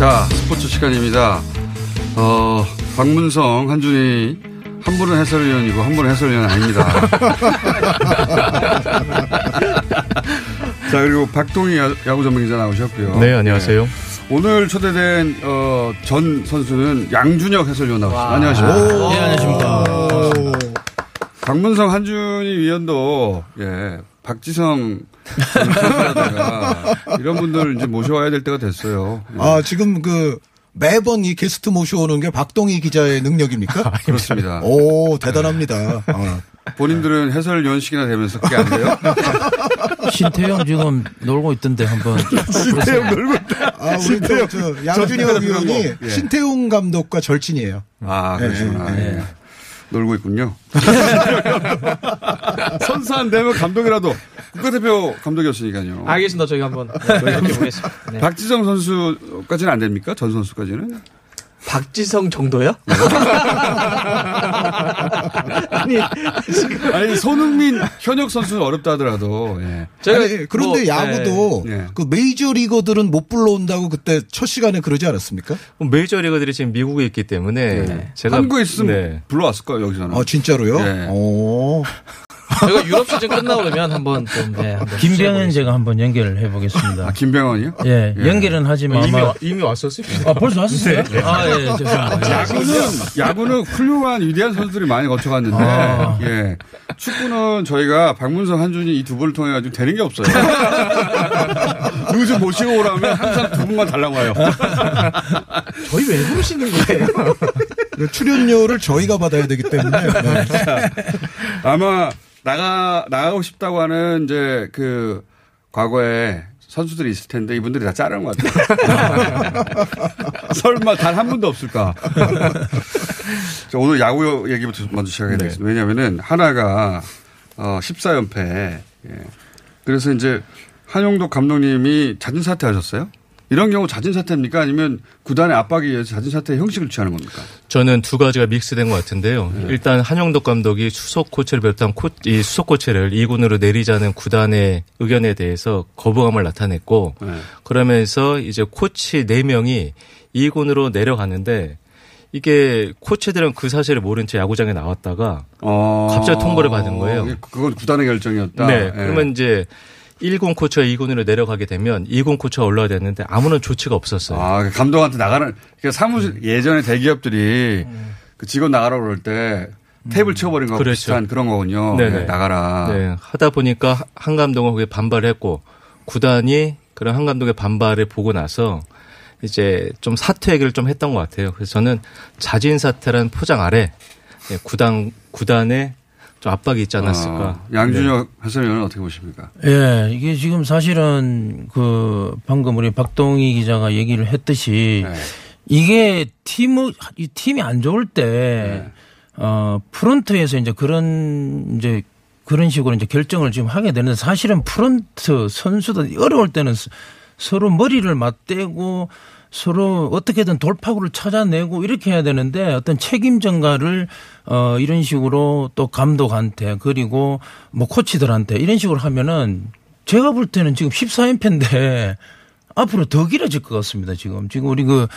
Speaker 4: 자, 스포츠 시간입니다. 어, 박문성, 한준희, 한 분은 해설위원이고 한 분은 해설위원 아닙니다. 자, 그리고 박동희 야- 야구 전문 기자 나오셨고요.
Speaker 12: 네, 안녕하세요.
Speaker 4: 오늘 초대된 어, 전 선수는 양준혁 해설위원 나오셨습니다. 안녕하십니까.
Speaker 12: 네, 안녕하십니까.
Speaker 4: 박문성 한준희 위원도 예 박지성 이런 분들 이제 모셔와야 될 때가 됐어요. 예.
Speaker 13: 아, 지금 그 매번 이 게스트 모셔오는 게 박동희 기자의 능력입니까?
Speaker 4: 그렇습니다.
Speaker 13: 오, 대단합니다. 아.
Speaker 4: 본인들은 해설위원식이나 되면서 그게 안 돼요?
Speaker 14: 신태영 지금 놀고 있던데 한번.
Speaker 4: 신태용 놀고 있다.
Speaker 13: 아, 우리 저, 저 양준혁 위원이
Speaker 4: 예.
Speaker 13: 신태웅 감독과 절친이에요.
Speaker 4: 아, 그러시구나.
Speaker 13: 예, 예.
Speaker 4: 예. 놀고 있군요. 선수 안 되면 감독이라도 국가대표 감독이었으니까요.
Speaker 15: 알겠습니다. 저희가 한번 노력해 보겠습니다. 네.
Speaker 4: 박지성 선수까지는 안 됩니까? 전 선수까지는?
Speaker 15: 박지성 정도요? 아니,
Speaker 4: 아니 손흥민, 현역 선수는 어렵다 하더라도. 예.
Speaker 13: 아니, 그런데
Speaker 15: 뭐,
Speaker 13: 야구도
Speaker 4: 예.
Speaker 13: 그 메이저 리거들은 못 불러온다고 그때 첫 시간에 그러지 않았습니까?
Speaker 12: 메이저 리거들이 지금 미국에 있기 때문에 제가
Speaker 4: 한국에 있으면
Speaker 12: 네.
Speaker 4: 불러왔을 거예요 여기서는.
Speaker 13: 아 진짜로요?
Speaker 4: 예.
Speaker 13: 오.
Speaker 15: 저희가 유럽 시즌 끝나고 그러면 한번 좀 네, 한번
Speaker 14: 김병현 제가 한번 연결을 해보겠습니다.
Speaker 4: 아, 김병헌이요?
Speaker 14: 예,
Speaker 4: 예.
Speaker 14: 연결은 하지만
Speaker 15: 이미
Speaker 14: 아마
Speaker 15: 와- 이미 왔었습니다.
Speaker 14: 아 벌써 왔어요?
Speaker 15: 네.
Speaker 14: 아 예, 죄송합니다.
Speaker 4: 야구는 야구는 훌륭한 위대한 선수들이 많이 거쳐갔는데
Speaker 14: 아.
Speaker 4: 예 축구는 저희가 박문성 한준이 이 두 분을 통해 가지고 되는 게 없어요. 누구 좀 모시고 오라면 항상 두 분만 달라고 와요.
Speaker 15: 저희 왜 부르시는 거예요?
Speaker 13: 그 출연료를 저희가 받아야 되기 때문에. 네.
Speaker 4: 아마 나가 나가고 싶다고 하는 이제 그 과거에 선수들이 있을 텐데 이분들이 다 자르는 것 같아요. 설마 단 한 분도 없을까? 자, 오늘 야구 얘기부터 먼저 시작해야 되겠습니다. 왜냐하면은 하나가 어 14연패. 예. 그래서 이제 한용덕 감독님이 자진 사퇴하셨어요? 이런 경우 자진 사퇴입니까? 아니면 구단의 압박에 의해서 자진 사퇴 형식을 취하는 겁니까?
Speaker 12: 저는 두 가지가 믹스된 것 같은데요. 일단 한영덕 감독이 수석 코치를 비롯한 코, 이 수석 코치를 2군으로 내리자는 구단의 의견에 대해서 거부감을 나타냈고 그러면서 이제 코치 4명이 2군으로 내려가는데 이게 코치들은 그 사실을 모른 채 야구장에 나왔다가 갑자기 통보를 받은 거예요.
Speaker 4: 어, 그건 구단의 결정이었다.
Speaker 12: 네.
Speaker 4: 예.
Speaker 12: 그러면 이제 1군 코치가 2군으로 내려가게 되면 2군 코치가 올라야 되는데 아무런 조치가 없었어요.
Speaker 4: 아, 그 감독한테 나가는, 그러니까 사무실, 예전에 대기업들이 그 직원 나가라고 그럴 때 테이블 치워버린 거하고
Speaker 12: 그렇죠.
Speaker 4: 비슷한 그런 거군요.
Speaker 12: 네네.
Speaker 4: 네, 나가라.
Speaker 12: 네. 하다 보니까 한 감독은 거기에 반발을 했고 구단이 그런 한 감독의 반발을 보고 나서 이제 좀 사퇴 얘기를 좀 했던 것 같아요. 그래서 저는 자진 사퇴라는 포장 아래 네, 구단 구단에 좀 압박이 있지 않았을까.
Speaker 4: 어, 양준혁 해설위원은 어떻게 보십니까?
Speaker 14: 예, 이게 지금 사실은 그 방금 우리 박동희 기자가 얘기를 했듯이
Speaker 4: 네.
Speaker 14: 이게 팀, 이 팀이 안 좋을 때, 어, 프런트에서 이제 그런 이제 그런 식으로 이제 결정을 지금 하게 되는데 사실은 프런트 선수들 어려울 때는 서- 서로 머리를 맞대고 서로 어떻게든 돌파구를 찾아내고 이렇게 해야 되는데 어떤 책임 전가를 어 이런 식으로 또 감독한테 그리고 뭐 코치들한테 이런 식으로 하면은 제가 볼 때는 지금 14연패인데 앞으로 더 길어질 것 같습니다. 지금 지금 우리 그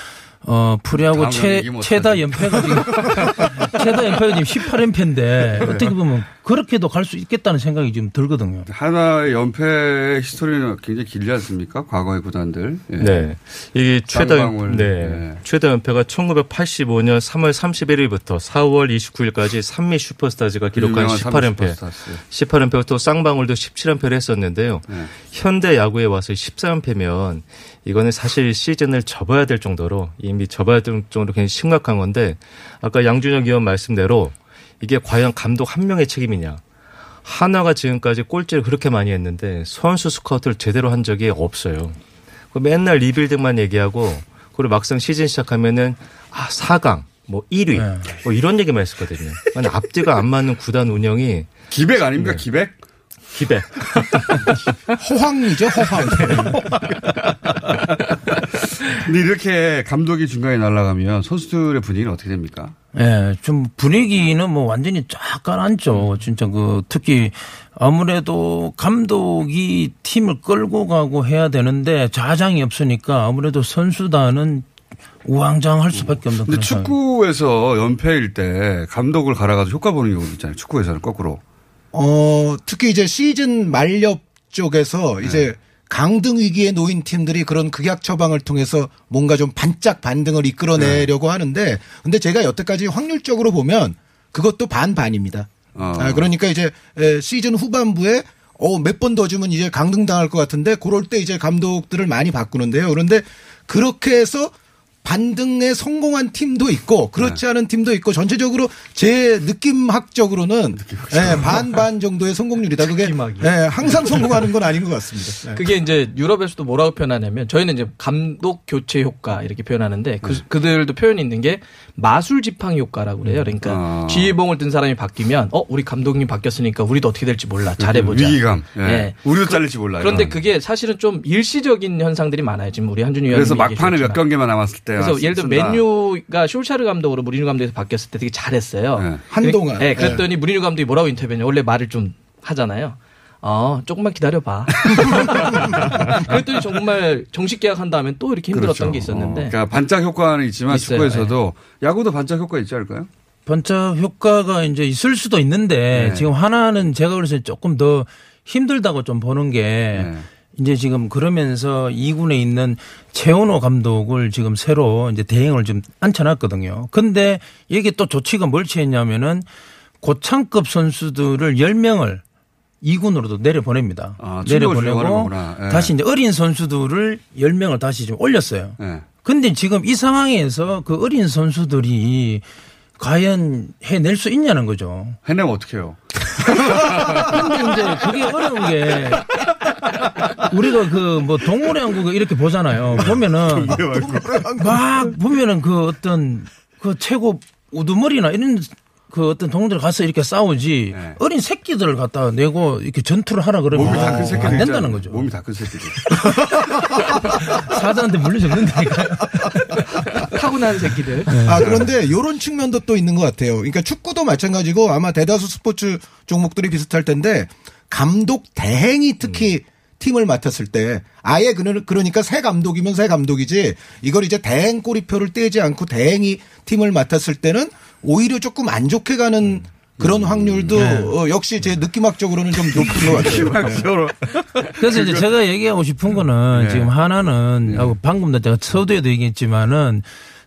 Speaker 14: 어, 프리하고 최. 최다 연패가 지금, 최다 연패가 지금 18연패인데, 어떻게 보면 그렇게도 갈 수 있겠다는 생각이 지금 들거든요.
Speaker 4: 하나의 연패 히스토리는 굉장히 길지 않습니까? 과거의 구단들. 예.
Speaker 12: 네. 이게 최다
Speaker 4: 쌍방울.
Speaker 12: 네. 최다 연패가 1985년 3월 31일부터 4월 29일까지 삼미 슈퍼스타즈가 기록한
Speaker 4: 유명한
Speaker 12: 18연패.
Speaker 4: 슈퍼스타즈.
Speaker 12: 18연패부터 쌍방울도 17연패를 했었는데요.
Speaker 4: 네.
Speaker 12: 현대 야구에 와서 14연패면 이거는 사실 시즌을 접어야 될 정도로 이미 접어야 될 정도로 굉장히 심각한 건데 아까 양준혁 의원 말씀대로 이게 과연 감독 한 명의 책임이냐. 하나가 지금까지 꼴찌를 그렇게 많이 했는데 선수 스카우트를 제대로 한 적이 없어요. 그 맨날 리빌딩만 얘기하고 그리고 막상 시즌 시작하면은 아 4강 뭐 1위 뭐 이런 얘기만 했었거든요. 아니 앞뒤가 안 맞는 구단 운영이
Speaker 4: 기백 아닙니까? 기백?
Speaker 15: 기대.
Speaker 13: 허황이죠, 허황.
Speaker 4: 근데 이렇게 감독이 중간에 날아가면 선수들의 분위기는 어떻게 됩니까?
Speaker 14: 예, 좀 분위기는 뭐 완전히 쫙 가라앉죠. 진짜 그 특히 아무래도 감독이 팀을 끌고 가고 해야 되는데 좌장이 없으니까 아무래도 선수단은 우왕좌왕할 수밖에 없는
Speaker 4: 근데. 축구에서 연패일 때 감독을 갈아가지고 효과 보는 경우도 있잖아요. 축구에서는 거꾸로.
Speaker 13: 어, 특히 이제 시즌 말렵 쪽에서
Speaker 4: 네.
Speaker 13: 이제 강등 위기에 놓인 팀들이 그런 극약 처방을 통해서 뭔가 좀 반짝 반등을 이끌어내려고
Speaker 4: 네.
Speaker 13: 하는데 근데 제가 여태까지 확률적으로 보면 그것도 반반입니다.
Speaker 4: 어.
Speaker 13: 아, 그러니까 이제 에, 시즌 후반부에 어, 몇 번 더 주면 이제 강등 당할 것 같은데 그럴 때 이제 감독들을 많이 바꾸는데요. 그런데 그렇게 해서 반등에 성공한 팀도 있고 그렇지 않은 팀도 있고 전체적으로 제 느낌학적으로는 예, 반반 정도의 성공률이다. 그게 예, 항상 성공하는 건 아닌 것 같습니다. 예.
Speaker 15: 그게 이제 유럽에서도 뭐라고 표현하냐면 저희는 이제 감독 교체 효과 이렇게 표현하는데 그, 그들도 표현이 있는 게 마술 지팡이 효과라고 그래요. 그러니까
Speaker 4: 아.
Speaker 15: 지휘봉을 든 사람이 바뀌면 어 우리 감독님 바뀌었으니까 우리도 어떻게 될지 몰라 잘해보자.
Speaker 4: 위기감. 예.
Speaker 15: 예.
Speaker 4: 우리도 잘릴지 몰라요.
Speaker 15: 그런데 그게 사실은 좀 일시적인 현상들이 많아요. 지금 우리 한준희 위원님
Speaker 4: 그래서 막판에 몇 경기만 남았을 때.
Speaker 15: 그래서 예를 들어. 맨유가 숄샤르 감독으로 무리뉴 감독에서 바뀌었을 때 되게 잘했어요.
Speaker 13: 한동안.
Speaker 15: 네, 그랬더니 무리뉴 감독이 뭐라고 인터뷰했냐. 원래 말을 좀 하잖아요. 어, 조금만 기다려봐. 그랬더니 정말 정식 계약한 다음에 또 이렇게 힘들었던
Speaker 4: 그렇죠.
Speaker 15: 게 있었는데.
Speaker 4: 어, 그러니까 반짝 효과는 있지만
Speaker 15: 있어요.
Speaker 4: 축구에서도 야구도 반짝 효과 있지 않을까요?
Speaker 14: 번쩍 효과가 이제 있을 수도 있는데
Speaker 4: 네.
Speaker 14: 지금 하나는 제가 그래서 조금 더 힘들다고 좀 보는 게
Speaker 4: 네.
Speaker 14: 이제 지금 그러면서 2군에 있는 최원호 감독을 지금 새로 이제 대행을 좀 앉혀놨거든요. 근데 이게 또 조치가 뭘 취했냐면은 고창급 선수들을 10명을 2군으로도 내려보냅니다.
Speaker 4: 아,
Speaker 14: 내려보내고.
Speaker 4: 예.
Speaker 14: 다시 이제 어린 선수들을 10명을 다시 좀 올렸어요.
Speaker 4: 예.
Speaker 14: 근데 지금 이 상황에서 그 어린 선수들이 과연 해낼 수 있냐는 거죠.
Speaker 4: 해내면 어떡해요?
Speaker 14: 근데 이제 그게 어려운 게 우리가 그 뭐 동물의 왕국 이렇게 보잖아요. 보면은 막 보면은 그 어떤 그 최고 우두머리나 이런 그 어떤 동물들 가서 이렇게 싸우지 어린 새끼들을 갖다 내고 이렇게 전투를 하라 그러면
Speaker 4: 몸이 다 큰 새끼들
Speaker 14: 안. 된다는 거죠.
Speaker 4: 몸이 다 큰 새끼들.
Speaker 14: 사자한테 물려 죽는다니까요.
Speaker 15: 타고난 새끼들.
Speaker 13: 아, 그런데 요런 측면도 또 있는 것 같아요. 그러니까 축구도 마찬가지고 아마 대다수 스포츠 종목들이 비슷할 텐데 감독 대행이 특히 팀을 맡았을 때 아예 그는 그러니까 새 감독이면 새 감독이지 이걸 이제 대행 꼬리표를 떼지 않고 대행이 팀을 맡았을 때는 오히려 조금 안 좋게 가는 그런 확률도 어, 역시 제 느낌학적으로는 좀 높은 것 같아요.
Speaker 14: 그래서 이제 제가 얘기하고 싶은 거는
Speaker 13: 네.
Speaker 14: 지금 하나는 하고 방금도 제가 서두에도 얘기했지만은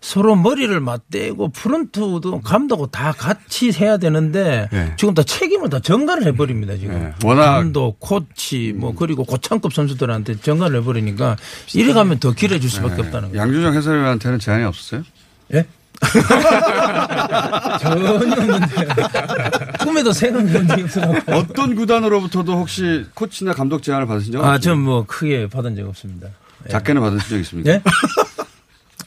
Speaker 14: 서로 머리를 맞대고 프런트도 감독도 다 같이 해야 되는데
Speaker 4: 네.
Speaker 14: 지금 다 책임을 다 전가를 해버립니다 지금
Speaker 4: 워낙-
Speaker 14: 감독, 코치 뭐 그리고 고창급 선수들한테 전가를 해버리니까 이래 가면 더 길어질 수밖에 없다는 거예요.
Speaker 4: 양준영 해설위원한테는 제한이 없었어요?
Speaker 14: 예? 전혀 없는데 꿈에도 적이 없어.
Speaker 4: 어떤 구단으로부터도 혹시 코치나 감독 제안을 받으신 적
Speaker 14: 아,
Speaker 4: 없어요?
Speaker 14: 전뭐 크게 받은 적 없습니다. 예.
Speaker 4: 작게는 받으신 적 있습니까?
Speaker 14: 예?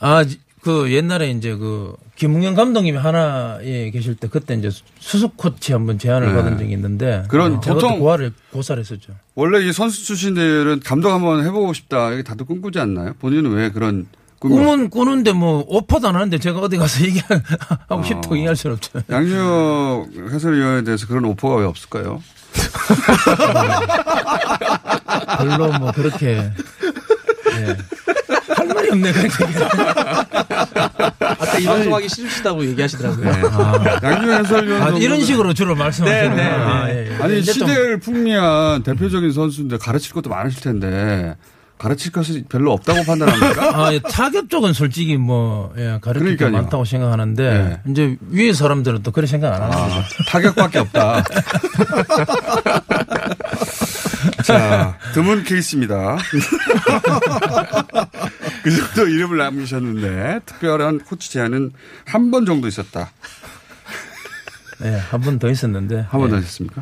Speaker 14: 아, 그 옛날에 이제 그 김웅현 감독님이 하나에 계실 때 그때 이제 수석 코치 한번 제안을
Speaker 4: 네.
Speaker 14: 받은 적이 있는데
Speaker 4: 그런
Speaker 14: 제가
Speaker 4: 보통-
Speaker 14: 고사를 고사를 했었죠.
Speaker 4: 원래 이 선수 출신들은 감독 한번 해보고 싶다. 이게 다들 꿈꾸지 않나요? 본인은 왜 그런
Speaker 14: 꿈은 꾸는데 뭐 오퍼도 안 하는데 제가 어디 가서 얘기하고 싶다고 얘기할 수는 없죠.
Speaker 4: 양준혁 해설위원에 대해서 그런 오퍼가 왜 없을까요?
Speaker 14: 별로 뭐 그렇게 예. 할 말이 없네 그렇게.
Speaker 15: 아까 이 방송하기 싫으시다고 얘기하시더라고요.
Speaker 4: 아, 양준혁 해설위원
Speaker 14: 아, 이런 식으로 주로 말씀하시는
Speaker 15: 네, 네.
Speaker 14: 아, 예, 예.
Speaker 4: 아니 시대를 풍미한 대표적인 선수인데 가르칠 것도 많으실 텐데 가르칠 것이 별로 없다고 판단합니까?
Speaker 14: 아, 예, 타격 쪽은 솔직히 뭐, 예, 가르칠 게
Speaker 4: 그러니까요.
Speaker 14: 많다고 생각하는데, 이제 위에 사람들은 또 그렇게 생각 안 하는
Speaker 4: 아,
Speaker 14: 거죠.
Speaker 4: 타격밖에 없다. 자, 드문 케이스입니다. 그 정도 이름을 남기셨는데, 특별한 코치 제안은 한 번 정도 있었다.
Speaker 14: 예, 한번 더 있었는데.
Speaker 4: 한 번더
Speaker 14: 예.
Speaker 4: 있었습니까?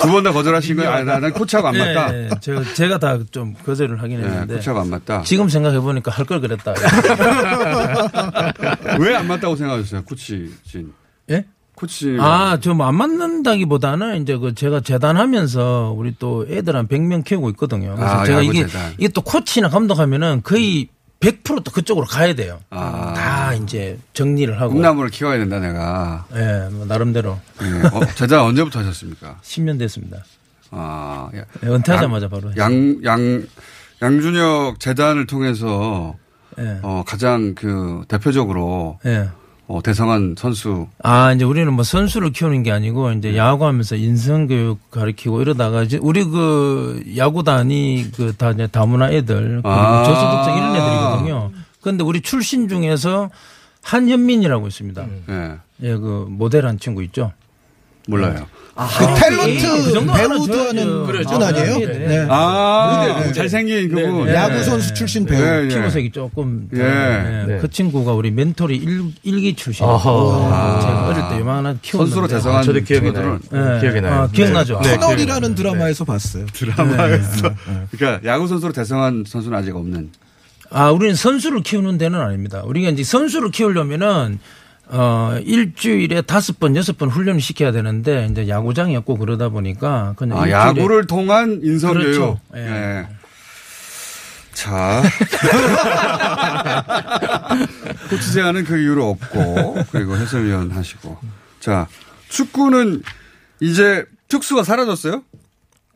Speaker 4: 두번 다 거절하신 거예요? 아니, 난 코치하고 안 맞다.
Speaker 14: 예, 예, 제가, 제가 다 좀 거절을 하긴
Speaker 4: 예,
Speaker 14: 했는데.
Speaker 4: 코치하고 안 맞다.
Speaker 14: 지금 생각해보니까 할 걸 그랬다.
Speaker 4: 왜 안 맞다고 생각하셨어요, 코치 진?
Speaker 14: 예?
Speaker 4: 코치.
Speaker 14: 아, 좀 안 맞는다기보다는 이제 그 제가 재단하면서 우리 또 애들 한 100명 키우고 있거든요. 그래서
Speaker 4: 아,
Speaker 14: 제가 이게
Speaker 4: 재단.
Speaker 14: 이게 또 코치나 감독하면은 거의 100%또 그쪽으로 가야 돼요.
Speaker 4: 아.
Speaker 14: 다 이제 정리를 하고.
Speaker 4: 꿈나무를 키워야 된다 내가.
Speaker 14: 예, 뭐 나름대로.
Speaker 4: 예. 어, 재단 언제부터 하셨습니까?
Speaker 14: 10년 됐습니다.
Speaker 4: 아, 야-
Speaker 14: 예, 은퇴하자마자 바로.
Speaker 4: 양, 양, 양준혁 재단을 통해서
Speaker 14: 예.
Speaker 4: 어, 가장 그 대표적으로
Speaker 14: 예.
Speaker 4: 어, 대성한 선수.
Speaker 14: 아, 이제 우리는 뭐 선수를 키우는 게 아니고 이제 야구하면서 인성 교육 가르치고 이러다가 이제 우리 그 야구단이 그 다 이제 다문화 애들 그리고
Speaker 4: 아.
Speaker 14: 저소득층 이런 애들이거든요. 그런데 우리 출신 중에서 한현민이라고 있습니다.
Speaker 4: 예.
Speaker 14: 예, 그 모델 한 친구 있죠.
Speaker 4: 몰라요.
Speaker 13: 그 탤런트
Speaker 14: 그
Speaker 13: 배우도. 하는
Speaker 14: 그렇죠.
Speaker 13: 분 아니에요?
Speaker 14: 네, 네.
Speaker 13: 네.
Speaker 4: 아,
Speaker 13: 네.
Speaker 4: 잘생긴 그분.
Speaker 14: 네, 네.
Speaker 13: 야구 선수 출신 배우.
Speaker 4: 예, 예.
Speaker 14: 피부색이 조금
Speaker 4: 예.
Speaker 14: 예,
Speaker 4: 네.
Speaker 14: 그 친구가 우리 멘토리 일, 일기 출신.
Speaker 4: 아하.
Speaker 14: 제가 어릴 때 요만한 키웠는데.
Speaker 4: 선수로 대성한
Speaker 12: 저도 기억이 나요.
Speaker 4: 친구들은
Speaker 14: 예.
Speaker 12: 기억이 나요.
Speaker 14: 아, 기억나죠.
Speaker 12: 네.
Speaker 13: 터널이라는 드라마에서 봤어요.
Speaker 4: 드라마에서. 그러니까 야구 선수로 대성한 선수는 아직 없는.
Speaker 14: 아, 우리는 선수를 키우는 데는 아닙니다. 우리가 이제 선수를 키우려면은 어, 일주일에 다섯 번, 여섯 번 훈련을 시켜야 되는데, 이제 야구장이 없고 그러다 보니까, 그냥.
Speaker 4: 아, 야구를 통한 인성교육.
Speaker 14: 그렇죠.
Speaker 4: 예.
Speaker 14: 예.
Speaker 4: 자. 코치 제안은 그 이후로 없고, 그리고 해설위원 하시고. 자, 축구는 이제 특수가 사라졌어요?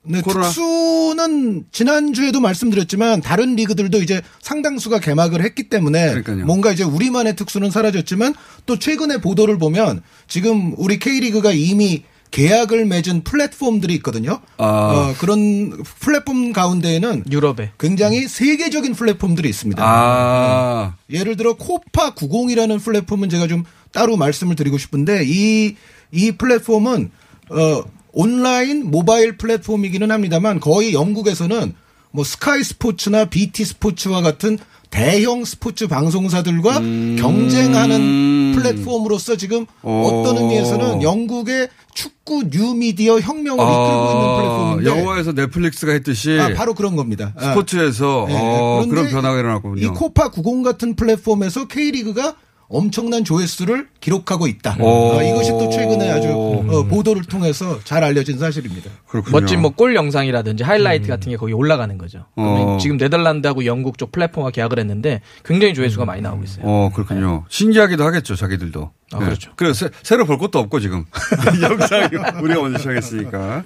Speaker 13: 네,
Speaker 4: 코로나.
Speaker 13: 특수는 지난주에도 말씀드렸지만 다른 리그들도 이제 상당수가 개막을 했기 때문에
Speaker 4: 그러니까요.
Speaker 13: 뭔가 이제 우리만의 특수는 사라졌지만 또 최근에 보도를 보면 지금 우리 K리그가 이미 계약을 맺은 플랫폼들이 있거든요.
Speaker 4: 아.
Speaker 13: 어, 그런 플랫폼 가운데에는
Speaker 15: 유럽에
Speaker 13: 굉장히 세계적인 플랫폼들이 있습니다.
Speaker 4: 아.
Speaker 13: 예를 들어 코파 90이라는 플랫폼은 제가 좀 따로 말씀을 드리고 싶은데 이, 이 플랫폼은 어, 온라인 모바일 플랫폼이기는 합니다만 거의 영국에서는 뭐 스카이 스포츠나 BT 스포츠와 같은 대형 스포츠 방송사들과
Speaker 4: 음.
Speaker 13: 경쟁하는 플랫폼으로서 지금
Speaker 4: 오.
Speaker 13: 어떤 의미에서는 영국의 축구 뉴미디어 혁명을 이끌고 있는 플랫폼인데
Speaker 4: 아, 영화에서 넷플릭스가 했듯이.
Speaker 13: 아, 바로 그런 겁니다. 아.
Speaker 4: 스포츠에서
Speaker 13: 네.
Speaker 4: 어,
Speaker 13: 그런
Speaker 4: 변화가 일어났군요.
Speaker 13: 이 코파 90 같은 플랫폼에서 K리그가 엄청난 조회수를 기록하고 있다.
Speaker 4: 오.
Speaker 13: 어, 이것이 또 최근에 아주 어, 보도를 통해서 잘 알려진 사실입니다.
Speaker 4: 그렇군요.
Speaker 15: 멋진 뭐 골 영상이라든지 하이라이트 같은 게 거기 올라가는 거죠.
Speaker 4: 어.
Speaker 15: 지금 네덜란드하고 영국 쪽 플랫폼과 계약을 했는데 굉장히 조회수가 많이 나오고 있어요.
Speaker 4: 어, 그렇군요. 신기하기도 하겠죠, 자기들도.
Speaker 15: 아, 그렇죠.
Speaker 4: 그래서 새, 로 볼 것도 없고, 지금. 영상이 우리가 먼저 시작했으니까.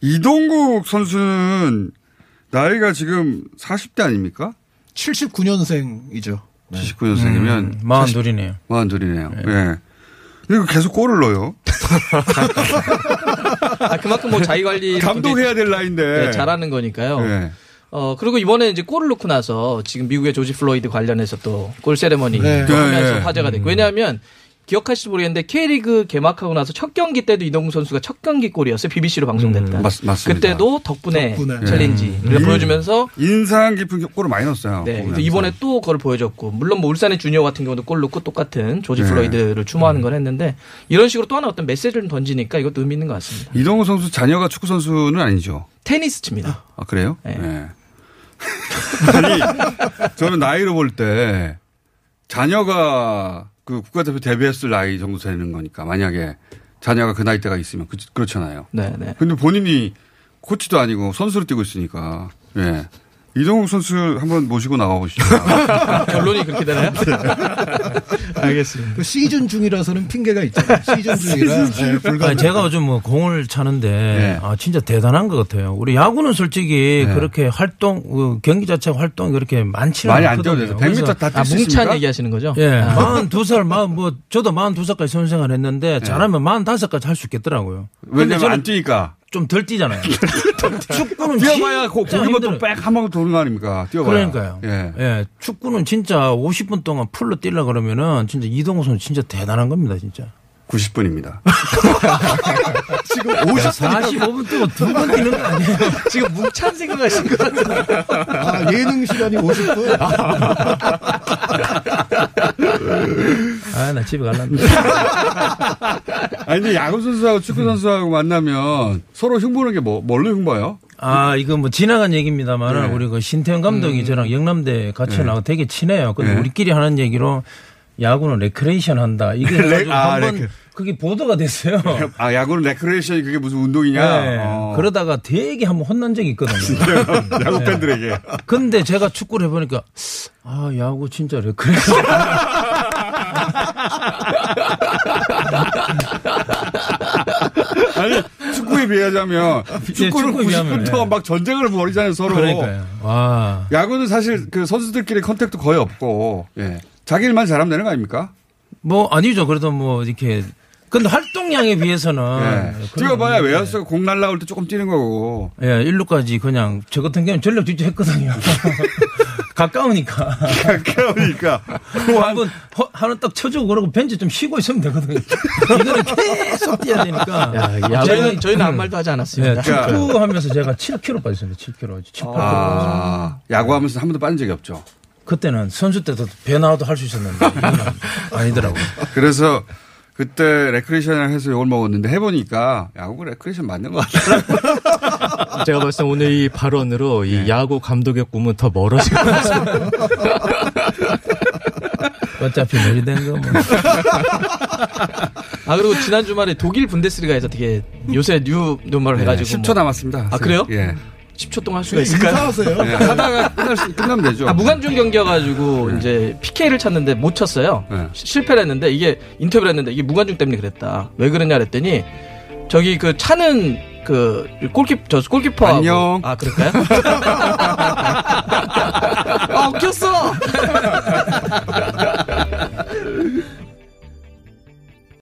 Speaker 4: 이동국 선수는 나이가 지금 40대 아닙니까?
Speaker 13: 79년생이죠.
Speaker 4: 79년생이면.
Speaker 14: 음, 마흔 둘이네요.
Speaker 4: 마흔 둘이네요. 예. 이거 계속 골을 넣어요.
Speaker 15: 아, 그만큼 뭐 자기 관리
Speaker 4: 감독해야 될 나이인데.
Speaker 15: 네, 잘하는 거니까요.
Speaker 4: 네.
Speaker 15: 어 그리고 이번에 이제 골을 넣고 나서 지금 미국의 조지 플로이드 관련해서 또 골 세레머니
Speaker 4: 네.
Speaker 15: 또 하면서
Speaker 4: 네, 네.
Speaker 15: 화제가 됐고 왜냐하면 기억하실지 모르겠는데 K리그 개막하고 나서 첫 경기 때도 이동국 선수가 첫 경기 골이었어요. BBC로 방송됐다.
Speaker 4: 음, 맞, 맞습니다.
Speaker 15: 그때도 덕분에,
Speaker 4: 덕분에.
Speaker 15: 챌린지를
Speaker 4: 네.
Speaker 15: 보여주면서
Speaker 4: 인상 깊은 골을 많이 넣었어요.
Speaker 15: 네, 이번에 또 그걸 보여줬고 물론 뭐 울산의 주니어 같은 경우도 골 넣고 똑같은 조지
Speaker 4: 네.
Speaker 15: 플로이드를 추모하는 걸 했는데 이런 식으로 또 하나 어떤 메시지를 던지니까 이것도 의미 있는 것 같습니다.
Speaker 4: 이동국 선수 자녀가 축구 선수는 아니죠.
Speaker 15: 테니스 칩니다.
Speaker 4: 아, 그래요?
Speaker 15: 네.
Speaker 4: 네. 아니, 저는 나이로 볼 때 자녀가 그 국가대표 데뷔했을 나이 정도 되는 거니까 만약에 자녀가 그 나이대가 있으면 그, 그렇잖아요.
Speaker 15: 네, 네.
Speaker 4: 근데 본인이 코치도 아니고 선수로 뛰고 있으니까 예. 이동국 선수 한번 모시고 나가보시죠.
Speaker 15: 결론이 그렇게 되나요? 알겠습니다.
Speaker 13: 그 시즌 중이라서는 핑계가 있잖아요. 시즌 중이라 네, 불가.
Speaker 14: 아니, 제가 요즘 뭐 공을 차는데
Speaker 4: 네.
Speaker 14: 아 진짜 대단한 것 같아요. 우리 야구는 솔직히
Speaker 4: 네.
Speaker 14: 그렇게 활동 그 경기 자체가 활동이 그렇게 많지는
Speaker 4: 많이 안
Speaker 14: 않거든요.
Speaker 4: 뛰어도 돼서 100m 다
Speaker 15: 아, 뭉찬? 얘기하시는 거죠?
Speaker 14: 예,
Speaker 15: 아.
Speaker 14: 마흔 두 살, 마흔 뭐 저도 마흔 두 살까지 선생을 했는데 잘하면 마흔 다섯 까지 할 수 있겠더라고요.
Speaker 4: 왜냐면
Speaker 14: 저는
Speaker 4: 안 뛰니까.
Speaker 14: 좀 덜 뛰잖아요. 축구는
Speaker 4: 뛰어봐야 고,
Speaker 14: 진짜
Speaker 4: 고기만
Speaker 14: 힘들어요.
Speaker 4: 또빽한 번 도는 거 아닙니까? 뛰어봐야.
Speaker 14: 그러니까요.
Speaker 4: 예.
Speaker 14: 예, 축구는 진짜 50분 동안 풀로 뛰려 그러면은 진짜 이동호 선수 진짜 대단한 겁니다, 진짜.
Speaker 4: 90분입니다.
Speaker 13: 지금
Speaker 14: 45분 동안 두번 뛰는 거 아니에요?
Speaker 15: 지금 뭉찬 생각하신 것 같은데.
Speaker 13: 아, 예능 시간이 50분.
Speaker 14: 아, 나 집에 갈란다.
Speaker 4: 아니, 근데 야구 선수하고 축구 선수하고 만나면 서로 흉보는 게 뭐, 뭘로 흉봐요?
Speaker 14: 아, 이거 뭐 지나간 얘기입니다만
Speaker 4: 네.
Speaker 14: 우리 그 신태용 감독이
Speaker 15: 음.
Speaker 14: 저랑 영남대 같이
Speaker 4: 네.
Speaker 14: 나고 되게 친해요. 근데
Speaker 4: 네.
Speaker 14: 우리끼리 하는 얘기로 야구는 레크레이션 한다. 이게
Speaker 4: 레- 아,
Speaker 14: 한번
Speaker 4: 레크-
Speaker 14: 그게 보도가 됐어요.
Speaker 4: 아, 야구는 레크레이션이 그게 무슨 운동이냐?
Speaker 14: 네.
Speaker 4: 어.
Speaker 14: 그러다가 되게 한번 혼난 적이 있거든요.
Speaker 4: 야구 팬들에게.
Speaker 14: 근데 제가 축구를 해보니까 아 야구 진짜 레크레이션.
Speaker 4: 아니, 축구에 비하자면 축구는
Speaker 14: 축구에 비하면,
Speaker 4: 90분 동안
Speaker 14: 예.
Speaker 4: 막 전쟁을 벌이잖아요, 서로.
Speaker 14: 그러니까요. 와.
Speaker 4: 야구는 사실 그 선수들끼리 contact도 거의 없고, 예. 자기 일만 잘하면 되는 거 아닙니까?
Speaker 14: 뭐 아니죠. 그래도 뭐 이렇게 근데 활동량에 비해서는
Speaker 4: 예. 뛰어봐야 외야수가 공 날라올 때 조금 뛰는 거고.
Speaker 14: 예, 일루까지 그냥 저 같은 경우는 전력 질주 했거든요. 가까우니까.
Speaker 4: 가까우니까.
Speaker 14: 한번 허- 하나 딱 쳐주고 그러고 벤치 좀 쉬고 있으면 되거든요. 이거는 계속 뛰어야 되니까.
Speaker 15: 야, 야구는
Speaker 14: 저희는-
Speaker 15: 저희는 아무 말도 하지 않았습니다.
Speaker 14: 예, 축구 하면서 제가 7kg 빠졌습니다. 7kg. 7, 8kg.
Speaker 4: 아, 야구하면서 한 번도 빠진 적이 없죠.
Speaker 14: 그때는 선수 때도 배 나와도 할 수 있었는데 아니더라고요.
Speaker 4: 그래서 그때 레크레이션을 해서 욕을 먹었는데 해보니까 야구가 레크레이션 맞는 것 같더라고요.
Speaker 12: 제가 봤을 때 오늘 이 발언으로 이 야구 감독의 꿈은 더 멀어질 것 같습니다.
Speaker 14: 어차피 내리된 거 뭐.
Speaker 15: 아 그리고 지난 주말에 독일 분데스리가에서 되게 요새 뉴 해가지고
Speaker 4: 네, 10초
Speaker 15: 뭐-
Speaker 4: 남았습니다.
Speaker 15: 아 그래요?
Speaker 4: 예.
Speaker 15: 10초 동안 할 수가 있을까요?
Speaker 4: 인사하세요. 예, 하다가 끝날 수, 끝나면 되죠.
Speaker 15: 아, 무관중 경기여가지고 이제 PK를 쳤는데 못 쳤어요.
Speaker 4: 네.
Speaker 15: 시- 실패를 했는데 이게 인터뷰를 했는데 이게 무관중 때문에 그랬다. 왜 그랬냐 그랬더니 저기 그 차는 그 골키 저 골키퍼
Speaker 4: 안녕.
Speaker 15: 아 그럴까요? 아 웃겼어.